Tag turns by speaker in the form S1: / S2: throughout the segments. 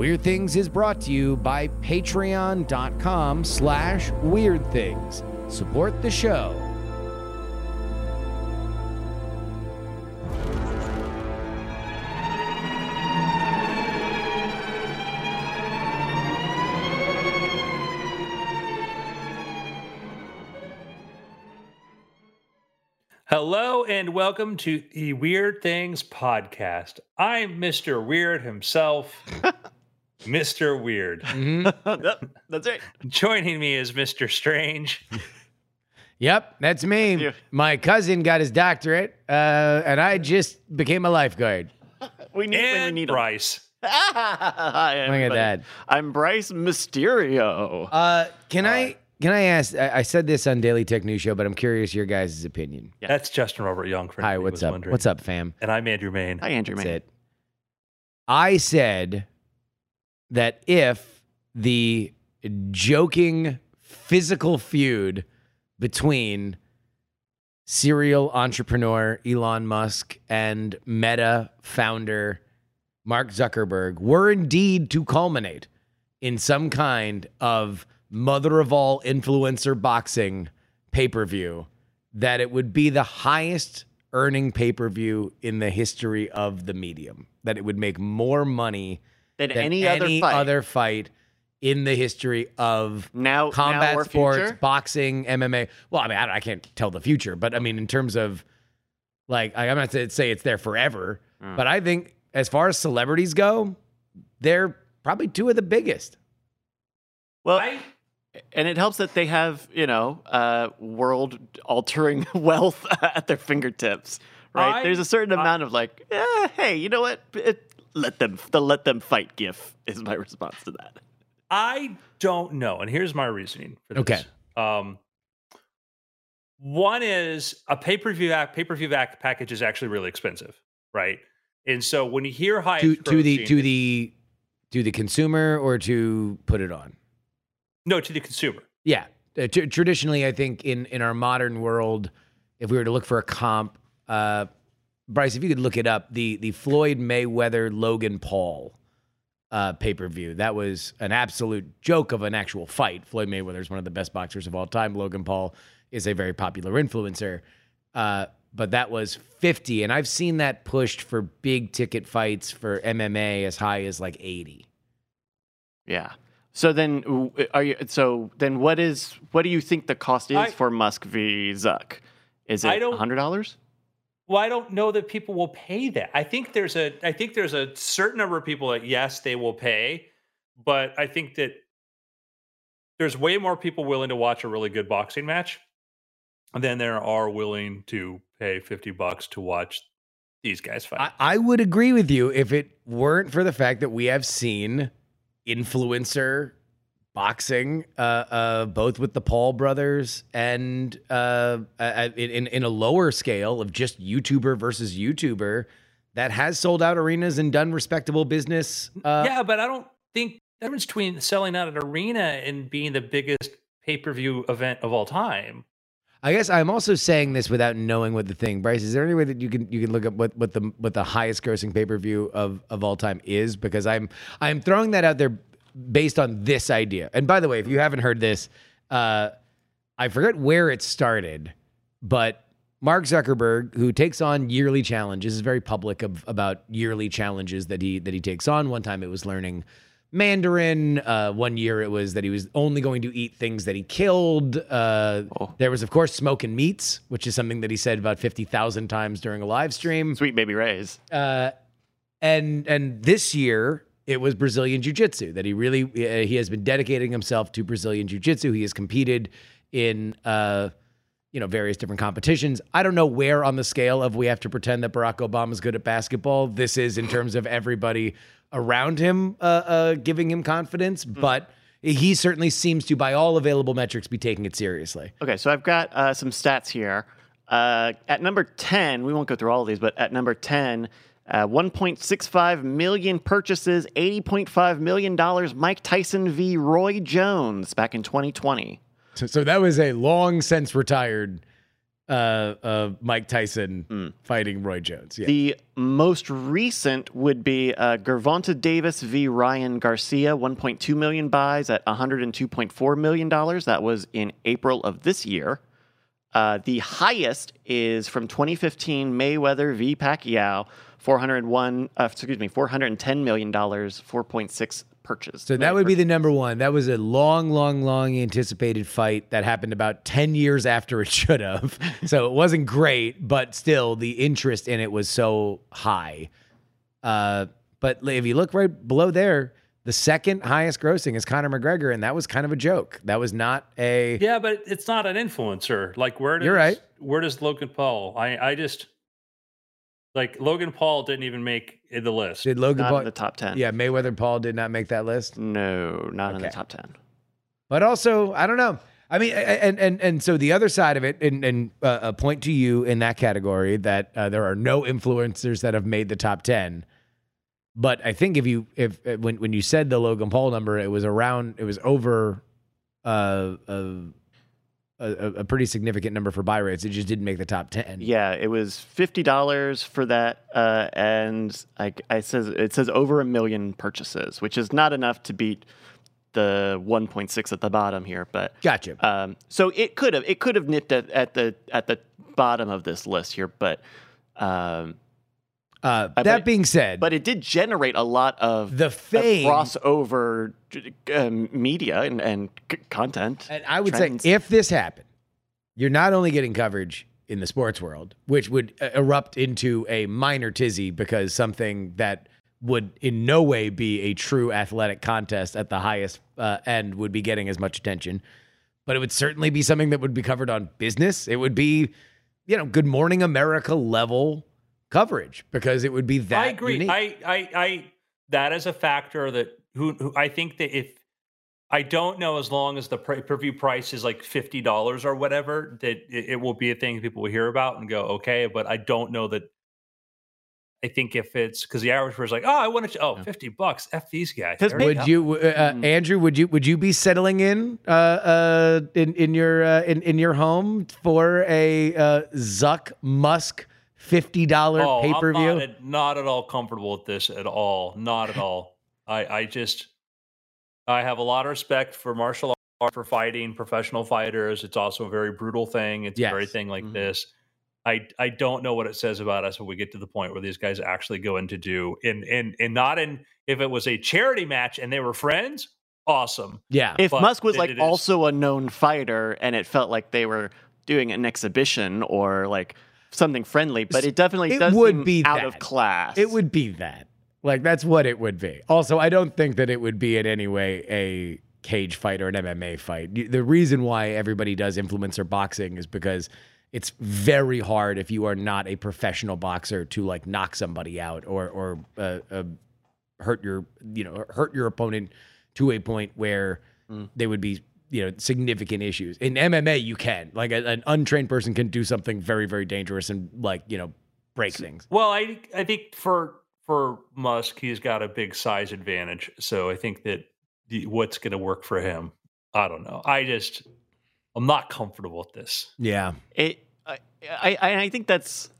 S1: Weird Things is brought to you by patreon.com slash weird things. Support the show.
S2: Hello and welcome to the Weird Things podcast. I'm Mr. Weird himself, Mr. Weird.
S3: Yep, that's right.
S2: Joining me is Mr. Strange.
S1: Yep, that's me.
S3: you.
S1: My cousin got his doctorate, uh, and I just became a lifeguard.
S3: We need when we
S2: And
S3: need 'em.
S2: Bryce.
S3: Hi,
S1: Look at that.
S3: I'm Bryce Mysterio.
S1: Uh, can I can I ask? I, I said this on Daily Tech News Show, but I'm curious your guys' opinion.
S3: Yeah.
S2: That's Justin Robert Young. For
S1: Hi, what's up?
S2: wondering.
S1: What's up, fam?
S2: And I'm Andrew Mayne.
S3: Hi, Andrew.
S1: That's it. I said that if the joking physical feud between serial entrepreneur Elon Musk and Meta founder Mark Zuckerberg were indeed to culminate in some kind of mother of all influencer boxing pay per view, that it would be the highest earning pay per view in the history of the medium. That it would make more money
S3: Than
S1: than
S3: any, other fight.
S1: other fight in the history of
S3: now,
S1: combat
S3: now
S1: sports,
S3: future?
S1: boxing, MMA. Well, I mean, I, I can't tell the future, but I mean, in terms of like, I- I'm not to say it's there forever,
S3: Mm.
S1: but I think as far as celebrities go, they're probably two of the biggest.
S3: Well,
S2: I,
S3: and it helps that they have you know uh, world-altering wealth at their fingertips. Right?
S2: I-
S3: There's a certain
S2: I-
S3: amount of like, eh, hey, you know what? It, let them the let them fight gif is my response to that.
S2: I don't know. And here's my reasoning for this.
S1: Okay.
S2: Um, one is a pay per view pay per view package is actually really expensive, right? And so when you hear high
S1: To to the to the to the consumer or to put it on.
S2: no to the consumer.
S1: Yeah. Uh, t- traditionally, I think in in our modern world, if we were to look for a comp, uh, Bryce, if you could look it up, the the Floyd Mayweather Logan Paul uh, pay per view, that was an absolute joke of an actual fight. Floyd Mayweather is one of the best boxers of all time. Logan Paul is a very popular influencer. Uh, but that was 50 and I've seen that pushed for big ticket fights for MMA as high as like 80.
S3: Yeah. So then, are you? So then, what is? What do you think the cost is
S2: I-
S3: for Musk v. Zuck? Is
S2: I
S3: it
S2: don't-
S3: hundred dollars?
S2: Well, I don't know that people will pay that. I think there's a I think there's a certain number of people that yes, they will pay, but I think that there's way more people willing to watch a really good boxing match than there are willing to pay 50 bucks to watch these guys fight.
S1: I, I would agree with you if it weren't for the fact that we have seen influencer boxing, uh, uh, both with the Paul brothers and uh, uh, in in a lower scale of just YouTuber versus YouTuber that has sold out arenas and done respectable business. Uh,
S2: yeah, but I don't think the difference between selling out an arena and being the biggest pay-per-view event of all time.
S1: I guess I'm also saying this without knowing what the thing. Bryce, is there any way that you can you can look up what, what the what the highest grossing pay per view of of all time is? Because I'm I'm throwing that out there based on this idea. And by the way, if you haven't heard this, uh, I forget where it started, but Mark Zuckerberg, who takes on yearly challenges, is very public of, about yearly challenges that he that he takes on. One time it was learning Mandarin. Uh, one year it was that he was only going to eat things that he killed. Uh,
S3: Oh.
S1: There was, of course, smoking meats, which is something that he said about fifty thousand times during a live stream.
S3: Sweet baby Rays.
S1: Uh, and and this year it was Brazilian Jiu Jitsu that he really uh, he has been dedicating himself to Brazilian Jiu Jitsu. He has competed in uh, you know various different competitions. I don't know where on the scale of we have to pretend that Barack Obama is good at basketball. This is in terms of everybody around him uh, uh, giving him confidence, but he certainly seems to, by all available metrics, be taking it seriously.
S3: Okay, so I've got uh, some stats here. Uh, at number 10, we won't go through all of these, but at number 10, uh, 1.65 million purchases, $80.5 million, Mike Tyson v. Roy Jones back in 2020.
S1: So, so that was a long since retired uh, uh, Mike Tyson fighting Roy Jones. Yeah.
S3: The most recent would be uh, Gervonta Davis v. Ryan Garcia, 1.2 million buys at 102.4 million dollars. That was in April of this year. Uh, the highest is from 2015 Mayweather v. Pacquiao, 401. Uh, excuse me, 410 million dollars, 4.6 purchase.
S1: So that would be the number one. That was a long, long, long anticipated fight that happened about 10 years after it should have. so it wasn't great, but still the interest in it was so high. Uh, but if you look right below there, the second highest grossing is Conor McGregor, and that was kind of a joke. That was not a.
S2: Yeah, but it's not an influencer. Like where does
S1: You're right.
S2: where does Logan Paul? I I just like Logan Paul didn't even make the list.
S1: Did Logan
S3: not
S1: Paul?
S3: in the top 10.
S1: Yeah, Mayweather Paul did not make that list.
S3: No, not in the top 10.
S1: But also, I don't know. I mean, and and and so the other side of it, and and uh, a point to you in that category that uh, there are no influencers that have made the top ten. But I think if you if uh, when when you said the Logan Paul number, it was around, it was over uh, a, a pretty significant number for buy rates. It just didn't make the top ten.
S3: Yeah, it was fifty dollars for that, uh, and I, I says it says over a million purchases, which is not enough to beat the one point six at the bottom here. But
S1: Gotcha.
S3: um, so it could have it could have nipped at, at the at the bottom of this list here, but um,
S1: Uh,
S3: but-
S1: that being said,
S3: but it did generate a lot of
S1: the
S3: of
S1: fame.
S3: crossover um, media and, and c- content.
S1: And I would
S3: trends.
S1: say if this happened, you're not only getting coverage in the sports world, which would uh, erupt into a minor tizzy because something that would in no way be a true athletic contest at the highest uh, end would be getting as much attention, but it would certainly be something that would be covered on business. It would be, you know, Good Morning America level coverage because it would be that
S2: I agree.
S1: unique.
S2: I, I, I, that is a factor that who, who I think that if I don't know, as long as the pay per view price is like fifty dollars or whatever, that it, it will be a thing people will hear about and go okay. But I don't know that. I think if it's because the average person's like, oh, I want to, oh, 50 bucks, f these guys.
S1: Would
S2: go.
S1: you, uh,
S3: Mm.
S1: Andrew? Would you would you be settling in uh, uh, in in your uh, in in your home for a uh, Zuck Musk fifty dollar
S2: Oh,
S1: pay per
S2: I'm not
S1: view?
S2: not at all comfortable with this at all. Not at all. I, I just, I have a lot of respect for martial art, for fighting professional fighters. It's also a very brutal thing. It's a very thing like
S3: Mhm.
S2: this. I, I don't know what it says about us when we get to the point where these guys actually go in to do in in and not in if it was a charity match and they were friends, awesome.
S1: Yeah,
S3: if
S2: but
S3: Musk was
S2: it-
S3: like
S2: it is.
S3: also a known fighter and it felt like they were doing an exhibition or like something friendly, but it definitely
S1: It would be
S3: out of class.
S1: it would be that. Like that's what it would be. Also, I don't think that it would be in any way a cage fight or an MMA fight. The reason why everybody does influencer boxing is because it's very hard if you are not a professional boxer to like knock somebody out or or uh, uh, hurt your you know hurt your opponent to a point where
S3: Mm.
S1: they would be you know significant issues. In MMA, you can like a, an untrained person can do something very very dangerous and like you know break things.
S2: Well, I I think for for Musk, he's got a big size advantage. So I think that the, what's going to work for him, I don't know. I just I'm not comfortable with this.
S1: Yeah.
S3: It, I, I, I I think that's.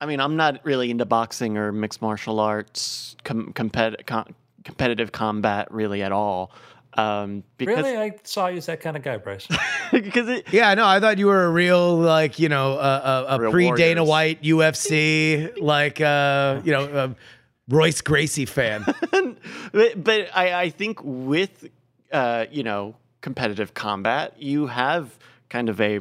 S3: I mean, I'm not really into boxing or mixed martial arts, com, compet, com, competitive combat really at all. Um, because
S2: really, I saw you as that kind of guy, Bryce.
S3: because it,
S1: Yeah, no, I thought you were a real like you know a, a, a pre Dana. White UFC like uh, you know uh, Royce Gracie fan.
S3: but, but I, I think with uh, you know competitive combat, you have kind of a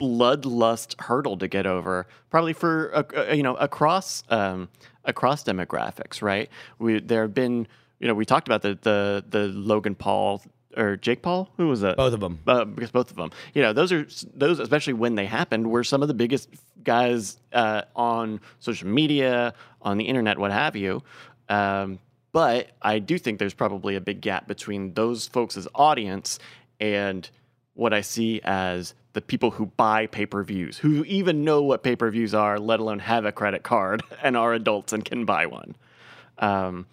S3: bloodlust hurdle to get over, probably for uh, uh, you know across um, across demographics, right? We there have been you know we talked about the the the Logan Paul or Jake Paul, who was that?
S1: Both of them.
S3: uh, because both of them, you know, those are those, especially when they happened, were some of the biggest guys uh, on social media, on the internet, what have you. Um, but I do think there's probably a big gap between those folks' audience and what I see as the people who buy pay per views, who even know what pay per views are, let alone have a credit card and are adults and can buy one. Um,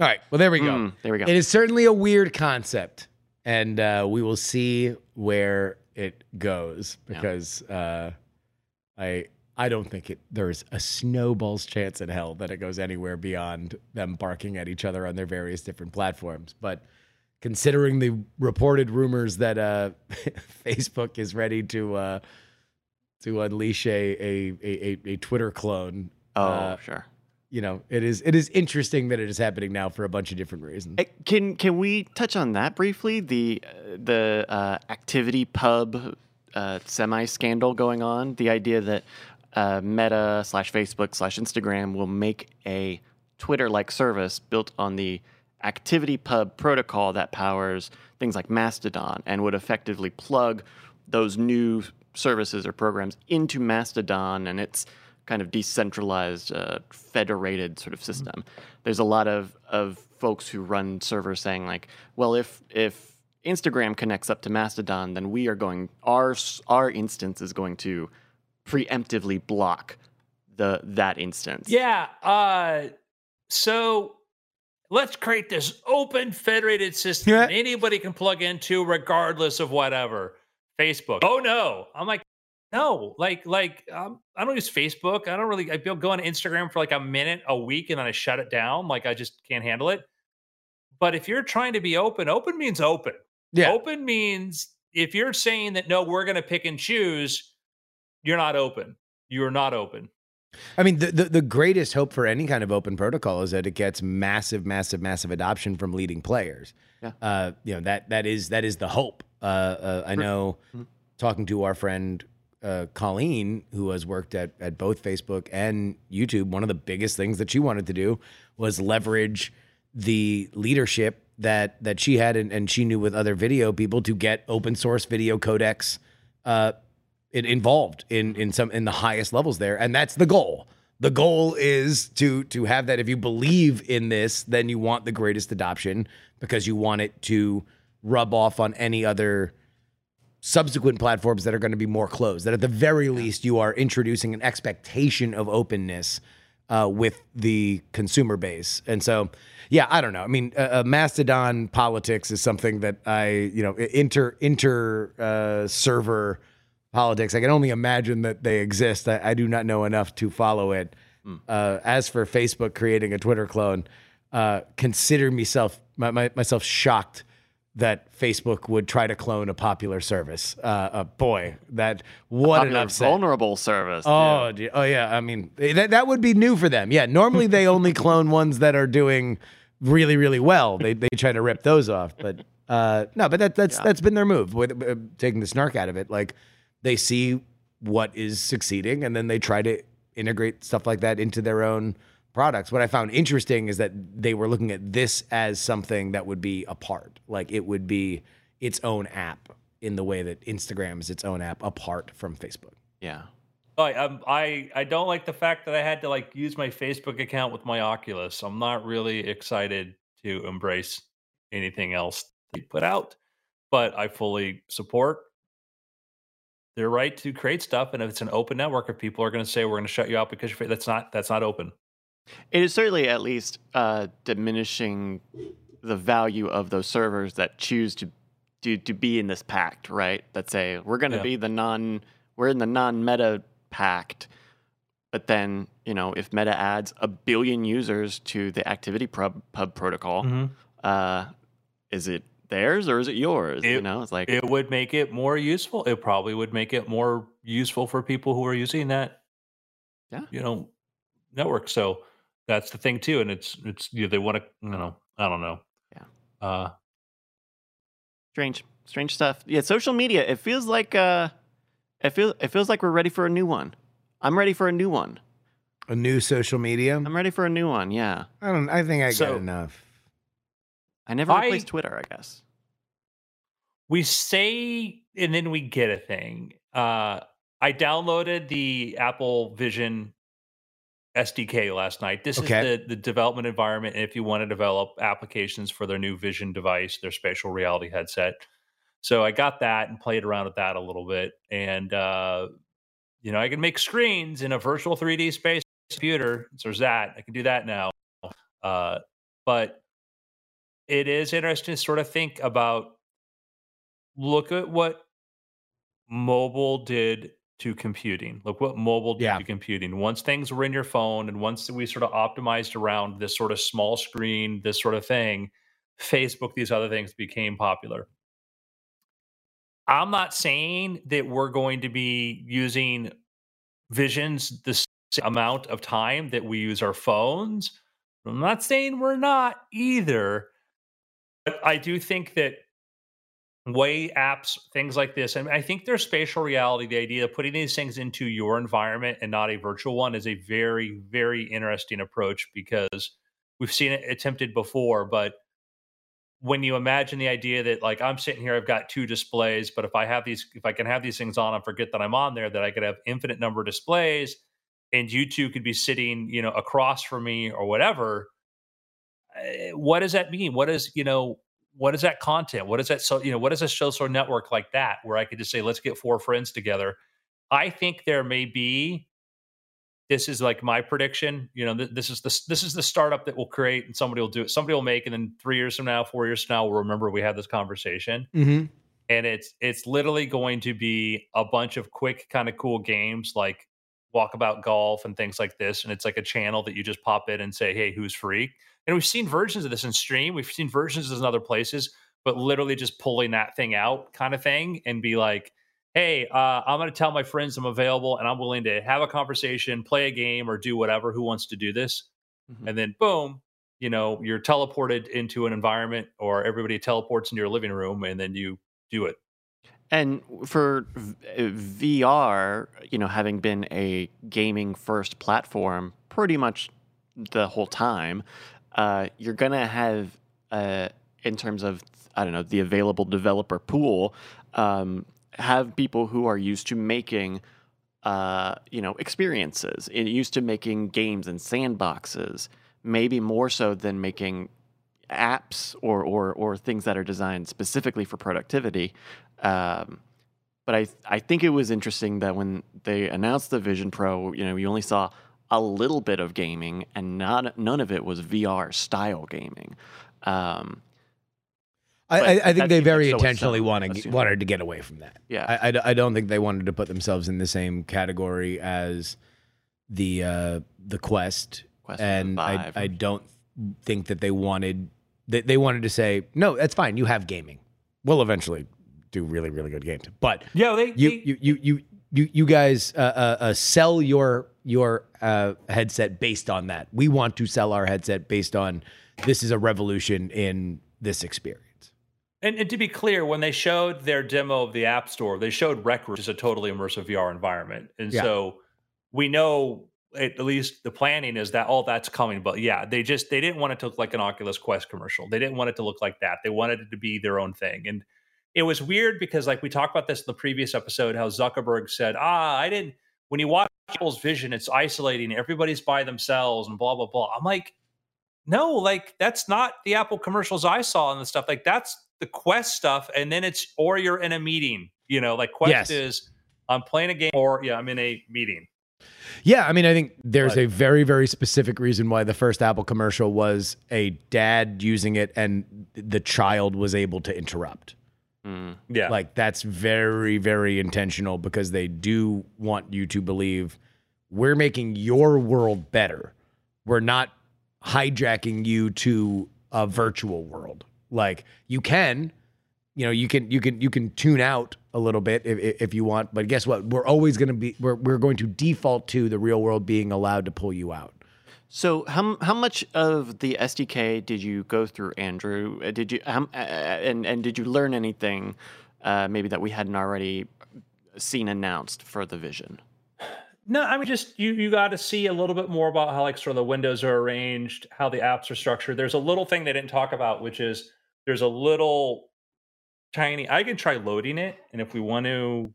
S1: All right, well there we go.
S3: mm, there we go.
S1: It is certainly a weird concept, and uh, we will see where it goes because uh, I I don't think it there's a snowball's chance in hell that it goes anywhere beyond them barking at each other on their various different platforms. But considering the reported rumors that uh, Facebook is ready to uh, to unleash a a, a, a Twitter clone,
S3: Oh,
S1: uh,
S3: sure.
S1: You know, it is it is interesting that it is happening now for a bunch of different reasons.
S3: Eh, Can can we touch on that briefly? The the uh, ActivityPub uh, semi scandal going on. The idea that uh, Meta slash Facebook slash Instagram will make a Twitter like service built on the ActivityPub protocol that powers things like Mastodon and would effectively plug those new services or programs into Mastodon and its kind of decentralized, uh, federated sort of system. There's a lot of, of folks who run servers saying like, well, if if Instagram connects up to Mastodon, then we are going our our instance is going to preemptively block the that instance.
S2: Yeah. Uh, so let's create this open federated system
S1: Yeah.
S2: that anybody can plug into regardless of whatever. Facebook. Oh no. I'm like, no, like, like um, I don't use Facebook. I don't really. I go go on Instagram for like a minute a week and then I shut it down. Like I just can't handle it. But if you're trying to be open, open means open.
S1: Yeah,
S2: Open means if you're saying that no, we're going to pick and choose, you're not open. You're not open.
S1: I mean, the, the the greatest hope for any kind of open protocol is that it gets massive, massive, massive adoption from leading players.
S3: Yeah.
S1: Uh, you know that that is that is the hope. Uh, uh, I know,
S3: Mhm.
S1: talking to our friend uh, Colleen, who has worked at at both Facebook and YouTube, one of the biggest things that she wanted to do was leverage the leadership that that she had and, and she knew with other video people to get open source video codecs uh, involved in in some in the highest levels there. And that's the goal. The goal is to to have that. If you believe in this then you want the greatest adoption because you want it to rub off on any other subsequent platforms that are going to be more closed that at the very least you are introducing an expectation of openness uh, with the consumer base. And so yeah i don't know. I mean uh, mastodon politics is something that i you know inter inter uh, server politics i can only imagine that they exist. I, I do not know enough to follow it. Uh, as for facebook creating a twitter clone uh, consider myself my, my, myself shocked that Facebook would try to clone a popular service. Uh, uh, boy, that what an upset!
S3: vulnerable service.
S1: Oh, gee- oh yeah. I mean, that that would be new for them. Yeah, normally they only clone ones that are doing really, really well. They they try to rip those off, but uh, no, but that that's that's been their move with uh, taking the snark out of it. Like they see what is succeeding, and then they try to integrate stuff like that into their own products. What I found interesting is that they were looking at this as something that would be apart, like it would be its own app in the way that Instagram is its own app apart from Facebook.
S3: yeah.
S2: I, um, I I don't like the fact that I had to like use my Facebook account with my Oculus. I'm not really excited to embrace anything else they put out, but I fully support their right to create stuff. And if it's an open network, if people are going to say we're going to shut you out because you're, that's not that's not open.
S3: It is certainly at least uh, diminishing the value of those servers that choose to to to be in this pact, right? That say we're going to
S2: Yeah.
S3: be the non we're in the non-meta pact, but then you know if Meta adds a billion users to the activity pub, pub protocol, uh, is it theirs or is it yours? you know, it's like
S2: It would make it more useful. It probably would make it more useful for people who are using that.
S3: Yeah.
S2: You know, network. So that's the thing too. And it's it's you know, they want to. You know, I don't know.
S3: Yeah.
S2: Uh,
S3: strange, strange stuff. Yeah, social media. It feels like uh, it feels it feels like we're ready for a new one. I'm ready for a new one.
S1: A new social media.
S3: I'm ready for a new one. Yeah.
S1: I don't. I think I
S2: So-
S1: got enough.
S3: I never
S2: I-
S3: Twitter, I guess.
S2: we say and then we get a thing. Uh, I downloaded the Apple Vision SDK last night. This
S1: Okay.
S2: is the, the development environment. If you want to develop applications for their new Vision device, their spatial reality headset. So I got that and played around with that a little bit. And, uh, you know, I can make screens in a virtual 3D space computer. So there's that. I can do that now. Uh, but it is interesting to sort of think about look at what mobile did to computing. Look what mobile did
S1: Yeah.
S2: to computing. Once things were in your phone and once we sort of optimized around this sort of small screen, this sort of thing, Facebook, these other things became popular. I'm not saying that we're going to be using visions the same amount of time that we use our phones. I'm not saying we're not either. But I do think that way apps, things like this, and I think there's spatial reality, the idea of putting these things into your environment and not a virtual one is a very, very interesting approach because we've seen it attempted before. But when you imagine the idea that like I'm sitting here, I've got two displays, but if I have these, if I can have these things on and forget that I'm on there, that I could have infinite number of displays and you two could be sitting, you know, across from me or whatever. eh, What does that mean? What is, you know, what is that content? What is that? So, you know, what is a social network like that where I could just say, let's get four friends together? I think there may be. This is like my prediction. You know, th- this is the this is the startup that will create, and somebody will do it. Somebody will make, and then three years from now, four years from now, we'll remember we had this conversation
S1: Mm-hmm.
S2: and it's it's literally going to be a bunch of quick kind of cool games like walkabout golf and things like this and it's like a channel that you just pop in and say hey who's free and we've seen versions of this in stream we've seen versions of this in other places but literally just pulling that thing out kind of thing and be like hey uh, i'm going to tell my friends i'm available and i'm willing to have a conversation play a game or do whatever who wants to do this
S3: Mhm.
S2: and then boom you know you're teleported into an environment or everybody teleports into your living room and then you do it
S3: And for v- VR, you know, having been a gaming first platform pretty much the whole time, uh, you're going to have, uh, in terms of, I don't know, the available developer pool, um, have people who are used to making, uh, you know, experiences, and used to making games and sandboxes, maybe more so than making apps or, or, or things that are designed specifically for productivity. Um, but I I think it was interesting that when they announced the Vision Pro, you know, you only saw a little bit of gaming, and not none of it was VR style gaming. Um,
S1: I, I, I think they very
S3: so
S1: intentionally wanted
S3: assume.
S1: wanted to get away from that.
S3: yeah,
S1: I, I d- I don't think they wanted to put themselves in the same category as the uh, the Quest,
S3: Quest
S1: and I, I don't think that they wanted they, they wanted to say no, that's fine. You have gaming. We'll eventually do really really good games, but
S2: Yeah, they,
S1: you
S2: they-
S1: you you you you, you guys uh, uh, uh, sell your your uh, headset based on that. We want to sell our headset based on this is a revolution in this experience.
S2: and, and to be clear, when they showed their demo of the App Store, they showed Rec Room, which is a totally immersive VR environment, and
S1: Yeah.
S2: so we know at least the planning is that all that's coming. But yeah, they just they didn't want it to look like an Oculus Quest commercial. They didn't want it to look like that. They wanted it to be their own thing, and it was weird because like we talked about this in the previous episode, how Zuckerberg said, "Ah, I didn't." When you watch Apple's vision, it's isolating. Everybody's by themselves and blah blah blah. I'm like, no, like that's not the Apple commercials I saw and the stuff. Like that's the Quest stuff, and then it's or you're in a meeting. You know, like Quest
S1: Yes.
S2: is I'm playing a game or yeah, I'm in a meeting.
S1: Yeah, I mean, I think there's a very, very specific reason why the first Apple commercial was a dad using it and the child was able to interrupt.
S3: Mm.
S2: Yeah,
S1: Like, that's very, very intentional because they do want you to believe we're making your world better. We're not hijacking you to a virtual world. Like, you can. You know, you can you can you can tune out a little bit if, if you want, but guess what? We're always going to be we're we're going to default to the real world being allowed to pull you out.
S3: So how how much of the SDK did you go through, Andrew? Uh, Did you um, and and did you learn anything uh, maybe that we hadn't already seen announced for the Vision?
S2: No, I mean just you you got to see a little bit more about how like sort of the windows are arranged, how the apps are structured. There's a little thing they didn't talk about, which is there's a little tiny I can try loading it, and if we want to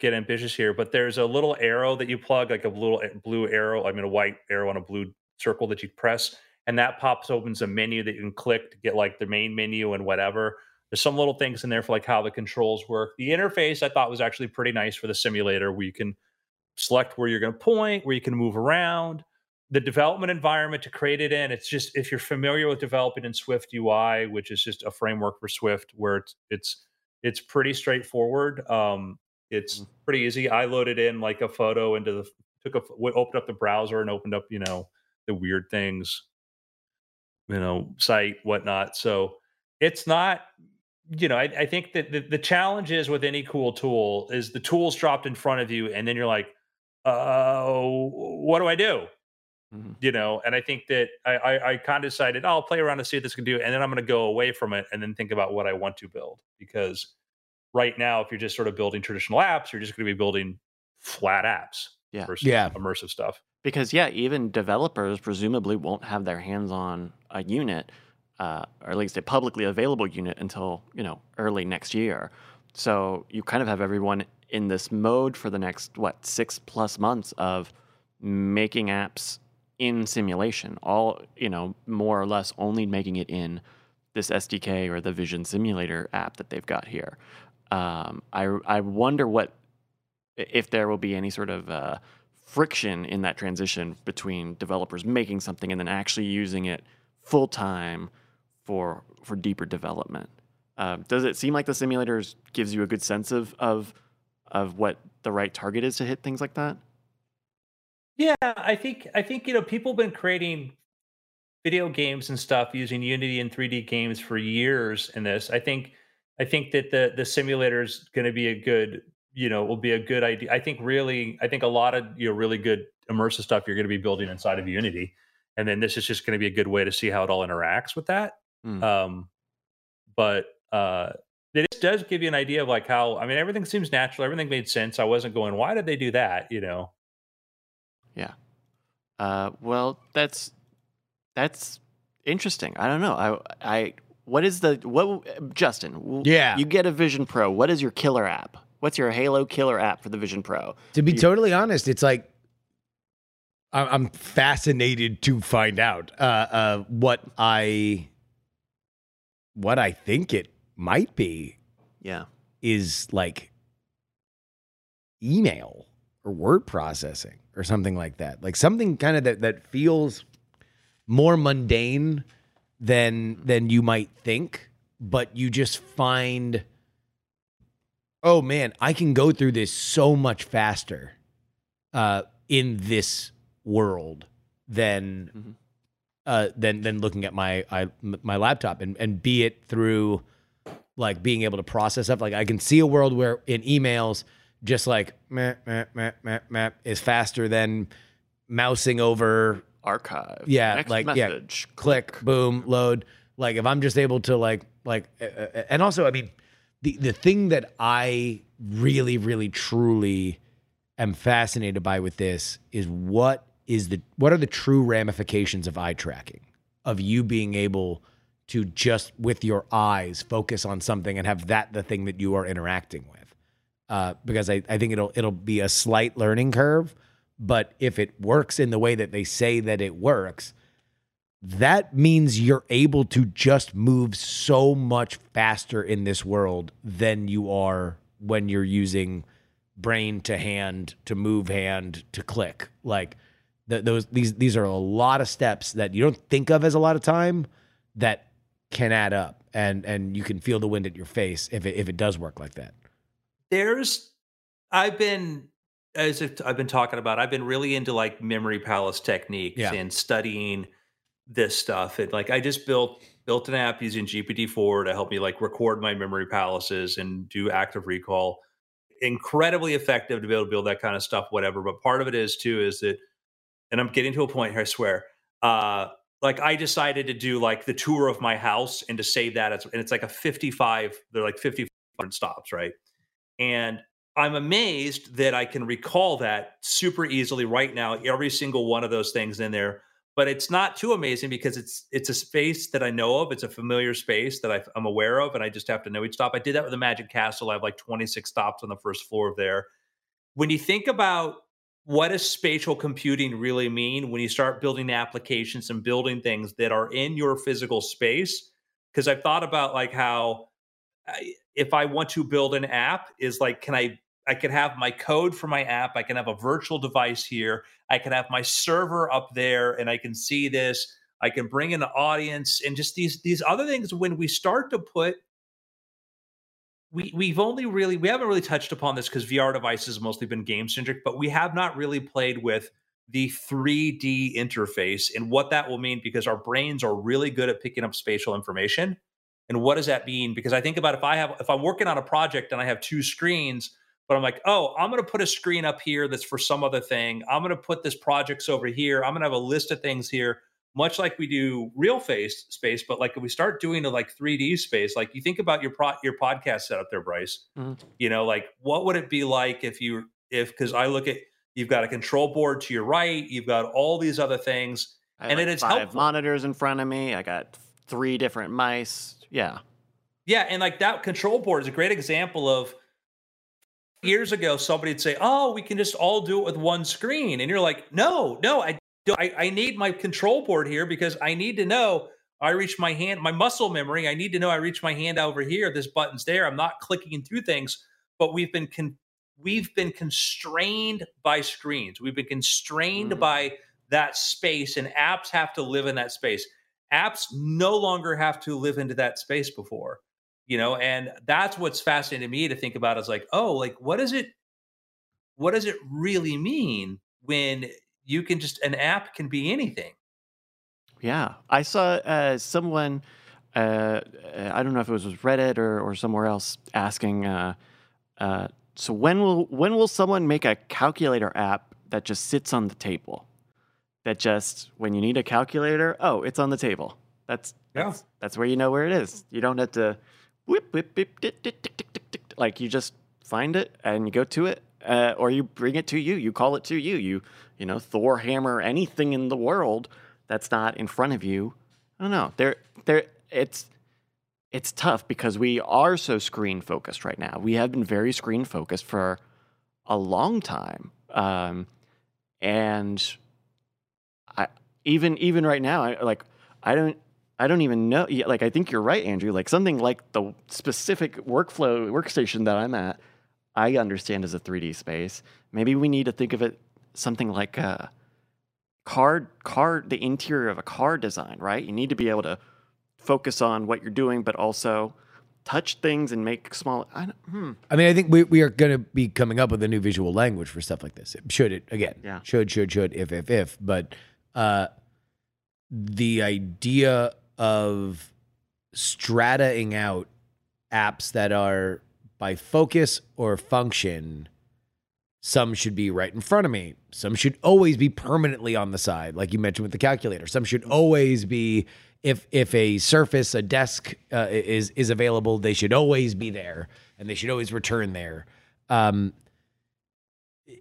S2: get ambitious here, but there's a little arrow that you plug, like a little blue arrow, I mean a white arrow on a blue circle that you press, and that pops opens a menu that you can click to get like the main menu and whatever. There's some little things in there for like how the controls work. The interface I thought was actually pretty nice for the simulator where you can select where you're going to point, where you can move around. The development environment to create it in, it's just if you're familiar with developing in SwiftUI, which is just a framework for Swift where it's it's It's pretty straightforward. Um, it's
S3: Mhm.
S2: pretty easy. I loaded in like a photo into the took a opened up the browser and opened up you know the weird things, you know, site whatnot. So it's not. You know, I, I think that the, the challenge is with any cool tool is the tools dropped in front of you, and then you're like, uh, what do I do?
S3: Mhm.
S2: you know and i think that i i, I kind of decided oh, i'll play around to see what this can do and then i'm going to go away from it and then think about what i want to build because right now if you're just sort of building traditional apps you're just going to be building flat apps
S3: Yeah.
S2: versus
S1: Yeah.
S2: immersive stuff
S3: Because yeah, even developers presumably won't have their hands on a unit, uh, or at least a publicly available unit until you know early next year. So you kind of have everyone in this mode for the next what six plus months of making apps in simulation. All you know, more or less only making it in this SDK or the Vision Simulator app that they've got here. Um, I I wonder what if there will be any sort of uh, friction in that transition between developers making something and then actually using it full time for for deeper development. Uh, does it seem like the simulators gives you a good sense of of of what the right target is to hit things like that?
S2: yeah i think i think you know people have been creating video games and stuff using unity and 3d games for years in this i think i think that the the simulator is going to be a good you know will be a good idea i think really i think a lot of you know really good immersive stuff you're going to be building inside of unity and then this is just going to be a good way to see how it all interacts with that
S3: Hmm.
S2: um but uh it does give you an idea of like how i mean everything seems natural everything made sense i wasn't going why did they do that you know Yeah.
S3: Uh, well, that's that's interesting. I don't know. I I what is the what Justin?
S1: Yeah.
S3: you get a Vision Pro. What is your killer app? What's your Halo killer app for the Vision Pro?
S1: To be
S3: You-
S1: totally honest, it's like I'm fascinated to find out uh, uh, what I what I think it might be
S3: Yeah.
S1: is like email or word processing or something like that. Like something kind of that that feels more mundane than than you might think, but you just find oh man, I can go through this so much faster uh in this world than
S3: Mhm.
S1: uh than than looking at my I, my laptop and and be it through like being able to process stuff. Like I can see a world where in emails, just like meh, meh, meh, meh, meh, is faster than mousing over,
S3: Archive.
S1: Yeah,
S3: Next
S1: like, yeah,
S3: message.
S1: click, boom, load. Like if I'm just able to like like, uh, uh, and also I mean, the the thing that I really, really, truly am fascinated by with this is what is the what are the true ramifications of eye tracking of you being able to just with your eyes focus on something and have that the thing that you are interacting with uh, because I, I think it'll it'll be a slight learning curve but if it works in the way that they say that it works that means you're able to just move so much faster in this world than you are when you're using brain to hand to move hand to click. Like th- those these these are a lot of steps that you don't think of as a lot of time that can add up and and you can feel the wind at your face if it if it does work like that.
S2: There's i've been as if i've been talking about i've been really into like memory palace techniques
S1: Yeah.
S2: and studying this stuff and like i just built built an app using gpt-4 to help me like record my memory palaces and do active recall incredibly effective to be able to build that kind of stuff whatever but part of it is too is that and i'm getting to a point here i swear uh like I decided to do like the tour of my house and to save that as, and it's like a 55 they're like 55 stops right and I'm amazed that I can recall that super easily right now, every single one of those things in there. But it's not too amazing because it's it's a space that I know of. It's a familiar space that I, I'm aware of, and I just have to know each stop. I did that with the Magic Castle. I have like 26 stops on the first floor of there. When you think about what does spatial computing really mean when you start building applications and building things that are in your physical space, because I've thought about like how I- if I want to build an app, is like, can I? I can have my code for my app. I can have a virtual device here. I can have my server up there, and I can see this. I can bring in an audience and just these these other things. When we start to put we we've only really we haven't really touched upon this because VR devices mostly been game centric, but we have not really played with the 3D interface and what that will mean because our brains are really good at picking up spatial information. And what does that mean? Because I think about if I have if I'm working on a project and I have two screens, but I'm like, oh, I'm going to put a screen up here that's for some other thing. I'm going to put this projects over here. I'm going to have a list of things here much like we do real face space, but like if we start doing a like 3D space, like you think about your pro your podcast setup there, Bryce. Mm-hmm. You know, like what would it be like if you if because I look at you've got a control board to your right, you've got all these other things, and
S3: like
S2: it is
S3: five
S2: helpful.
S3: monitors in front of me. I got three different mice. Yeah,
S2: yeah, and like that control board is a great example of years ago somebody'd say, "Oh, we can just all do it with one screen," and you're like, "No, no, I I, I need my control board here because I need to know I reach my hand, my muscle memory. I need to know I reach my hand over here. This button's there. I'm not clicking through things, but we've been con- we've been constrained by screens. We've been constrained mm. by that space, and apps have to live in that space. Apps no longer have to live into that space before, you know, and that's what's fascinating to me to think about is like, oh, like what is it? What does it really mean when you can just an app can be anything.
S3: Yeah, I saw uh, someone. Uh, I don't know if it was Reddit or, or somewhere else asking. Uh, uh, so when will when will someone make a calculator app that just sits on the table? That just when you need a calculator, oh, it's on the table. That's that's, yeah. that's where you know where it is. You don't have to whip whip whip like you just find it and you go to it uh, or you bring it to you. You call it to you. You you know Thor hammer anything in the world that's not in front of you. I don't know. There there it's it's tough because we are so screen focused right now. We have been very screen focused for a long time, um, and I even even right now, I like I don't I don't even know. Like I think you're right, Andrew. Like something like the specific workflow workstation that I'm at I understand as a 3D space. Maybe we need to think of it something like a card card the interior of a car design, right? You need to be able to focus on what you're doing, but also touch things and make small. I,
S1: hmm. I mean, I think we, we are going to be coming up with a new visual language for stuff like this. Should it again?
S3: Yeah.
S1: Should should should if if if. But uh, the idea of strataing out apps that are by focus or function, some should be right in front of me. Some should always be permanently on the side, like you mentioned with the calculator. Some should always be if if a surface, a desk uh, is is available, they should always be there, and they should always return there. Um,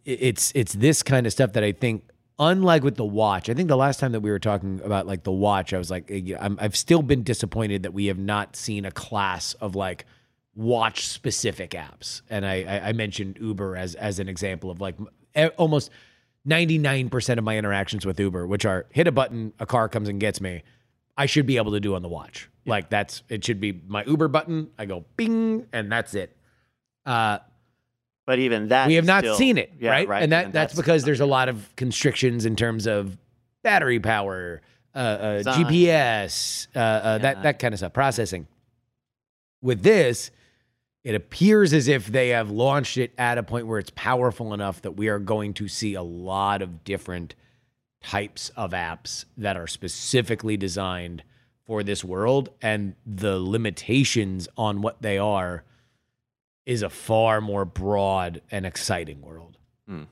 S1: it's it's this kind of stuff that I think, unlike with the watch, I think the last time that we were talking about like the watch, I was like, I'm, I've still been disappointed that we have not seen a class of like watch specific apps. And I, I mentioned Uber as as an example of like almost 99% of my interactions with Uber, which are hit a button, a car comes and gets me, I should be able to do on the watch. Yeah. Like that's it should be my Uber button. I go bing, and that's it. Uh,
S3: but even that
S1: we have not still, seen it, yeah, right? right? And that and that's, that's, because there's a lot of constrictions in terms of battery power, uh, uh, GPS, uh, uh, yeah. that that kind of stuff, processing. With this, it appears as if they have launched it at a point where it's powerful enough that we are going to see a lot of different types of apps that are specifically designed for this world and the limitations on what they are is a far more broad and exciting world. Mm.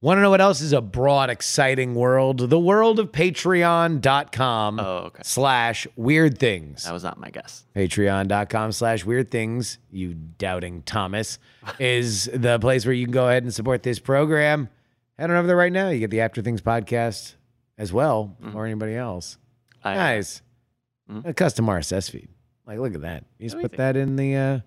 S1: Want to know what else is a broad, exciting world? The world of patreon.com
S3: oh, okay.
S1: slash weird things.
S3: That was not my guess.
S1: Patreon.com slash weird things, you doubting Thomas, is the place where you can go ahead and support this program. Head on over there right now. You get the After Things podcast as well, mm. or anybody else. I, nice. Mm. A custom RSS feed. Like, look at that. You just put that in the uh,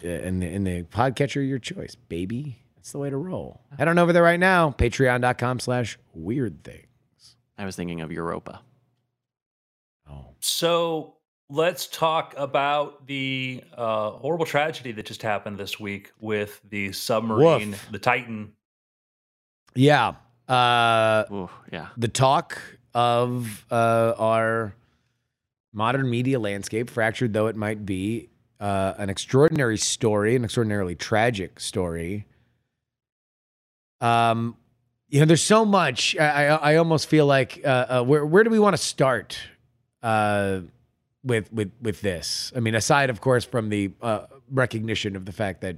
S1: in the in the podcatcher of your choice, baby. That's the way to roll. Head on over there right now, patreon.com slash weird things.
S3: I was thinking of Europa.
S2: Oh. So let's talk about the uh, horrible tragedy that just happened this week with the submarine, Woof. the Titan.
S1: Yeah. Uh,
S3: Ooh, yeah.
S1: The talk of uh, our modern media landscape, fractured though it might be, uh, an extraordinary story, an extraordinarily tragic story. Um, you know, there's so much. I I, I almost feel like uh, uh, where where do we want to start uh, with with with this? I mean, aside of course from the uh, recognition of the fact that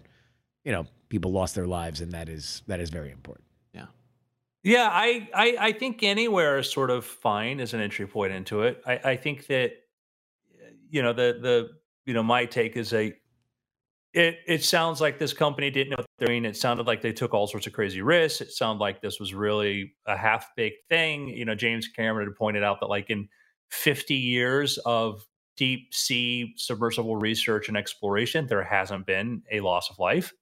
S1: you know people lost their lives, and that is that is very important.
S2: Yeah, I, I I think anywhere is sort of fine as an entry point into it. I, I think that you know the the you know my take is a it it sounds like this company didn't know what they're doing. It sounded like they took all sorts of crazy risks. It sounded like this was really a half baked thing. You know, James Cameron had pointed out that like in 50 years of deep sea submersible research and exploration, there hasn't been a loss of life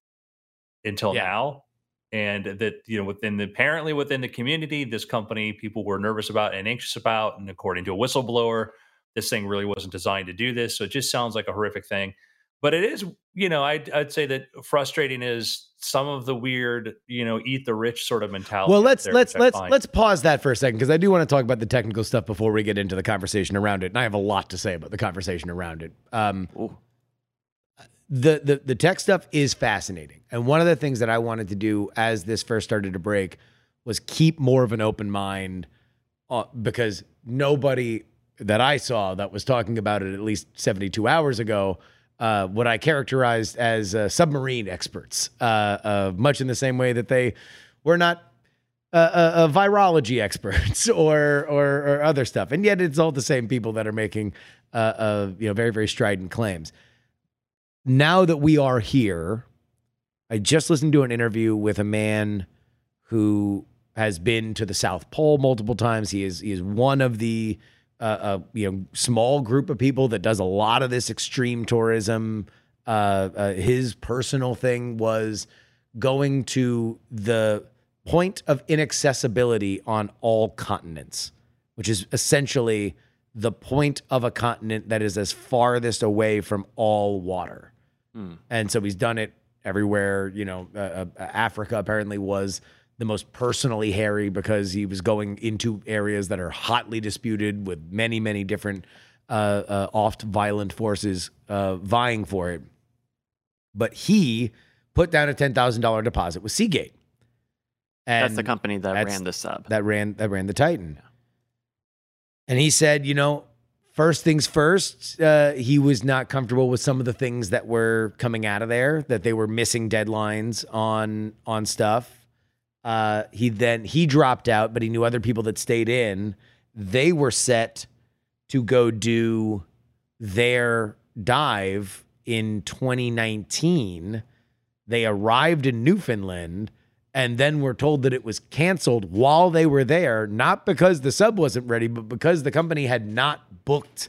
S2: until
S1: Yeah.
S2: now and that you know within the apparently within the community this company people were nervous about and anxious about and according to a whistleblower this thing really wasn't designed to do this so it just sounds like a horrific thing but it is you know i'd, I'd say that frustrating is some of the weird you know eat the rich sort of mentality
S1: Well, let's
S2: there,
S1: let's let's let's pause that for a second because I do want to talk about the technical stuff before we get into the conversation around it, and I have a lot to say about the conversation around it. Um,
S3: Ooh.
S1: The, the the tech stuff is fascinating, and one of the things that I wanted to do as this first started to break was keep more of an open mind, uh, because nobody that I saw that was talking about it at least seventy two hours ago. Uh, what I characterized as uh, submarine experts, uh, uh, much in the same way that they were not uh, virology experts or, or or other stuff, and yet it's all the same people that are making you know very very strident claims. Now that we are here, I just listened to an interview with a man who has been to the South Pole multiple times. He is he is one of the uh, uh, you know small group of people that does a lot of this extreme tourism. Uh, uh, his personal thing was going to the point of inaccessibility on all continents, which is essentially the point of a continent that is as farthest away from all water. And so he's done it everywhere. You know, uh, uh, Africa apparently was the most personally hairy because he was going into areas that are hotly disputed with many, many different, uh, uh, oft violent forces uh, vying for it. But he put down a ten thousand dollar deposit with Seagate. And
S3: That's the company that ran the sub.
S1: that ran that ran the Titan. And he said, you know, first things first, uh, he was not comfortable with some of the things that were coming out of there, that they were missing deadlines on on stuff. Uh, he then he dropped out, but he knew other people that stayed in. They were set to go do their dive in 2019. They arrived in Newfoundland and then were told that it was canceled while they were there, not because the sub wasn't ready, but because the company had not booked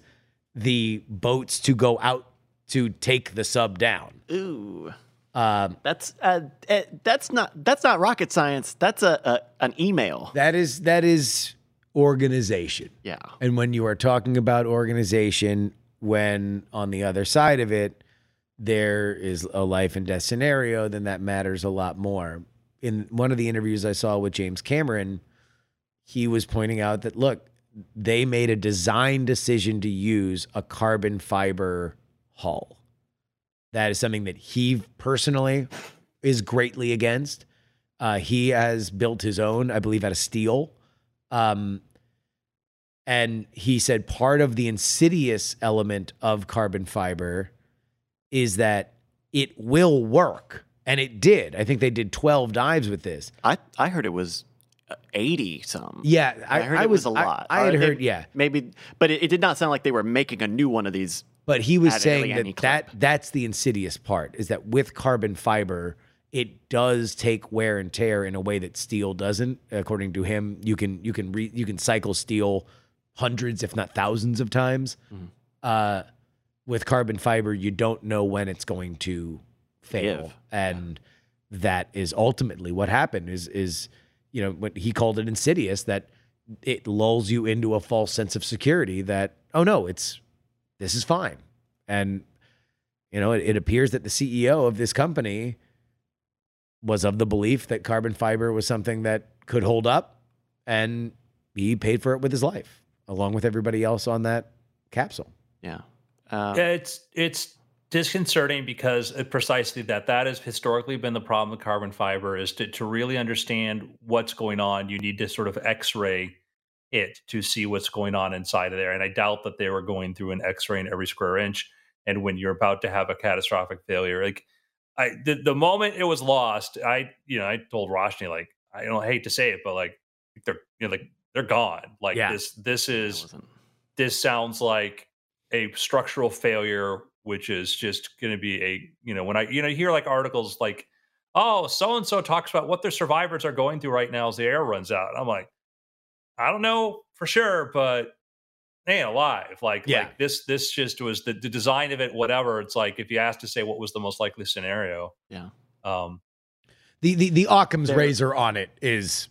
S1: the boats to go out to take the sub down.
S3: Ooh.
S1: Um,
S3: That's uh, eh, that's not that's not rocket science. That's a, a an email.
S1: that is that is organization.
S3: Yeah.
S1: And when you are talking about organization, when on the other side of it, there is a life and death scenario, then that matters a lot more. In one of the interviews I saw with James Cameron, he was pointing out that look, they made a design decision to use a carbon fiber hull. That is something that he personally is greatly against. Uh, he has built his own, I believe, out of steel. Um, and he said part of the insidious element of carbon fiber is that it will work. And it did. I think they did 12 dives with this.
S3: I I heard it was uh, eighty some.
S1: Yeah, I,
S3: I heard
S1: I
S3: it was,
S1: was
S3: a lot.
S1: I, I had
S3: Or they-
S1: heard, yeah.
S3: maybe, but it, it did not sound like they were making a new one of these.
S1: But he was saying that, that that's the insidious part is that with carbon fiber, it does take wear and tear in a way that steel doesn't. According to him, you can you can re, you can cycle steel hundreds, if not thousands, of times.
S3: Mm-hmm.
S1: Uh, with carbon fiber, you don't know when it's going to fail,
S3: Give.
S1: and that is ultimately what happened. Is is you know what he called it insidious that it lulls you into a false sense of security that oh no, it's this is fine. And, you know, it, it appears that the CEO of this company was of the belief that carbon fiber was something that could hold up and he paid for it with his life, along with everybody else on that capsule.
S3: Yeah. Uh,
S2: It's it's disconcerting because precisely that. That has historically been the problem with carbon fiber is to, to really understand what's going on you need to sort of x-ray it to see what's going on inside of there. And i doubt that they were going through an x-ray in every square inch. And when you're about to have a catastrophic failure like i the, the moment it was lost i you know i told roshni like i don't hate to say it but like they're you know like they're gone. Like
S1: Yeah.
S2: this this is this sounds like a structural failure which is just going to be a you know when i you know you hear like articles like oh so and so talks about what their survivors are going through right now as the air runs out i'm like i don't know for sure but they ain't alive like
S1: Yeah.
S2: like this this just was the, the design of it whatever it's like if you asked to say what was the most likely scenario
S3: Yeah.
S2: um
S1: The the the Occam's razor on it is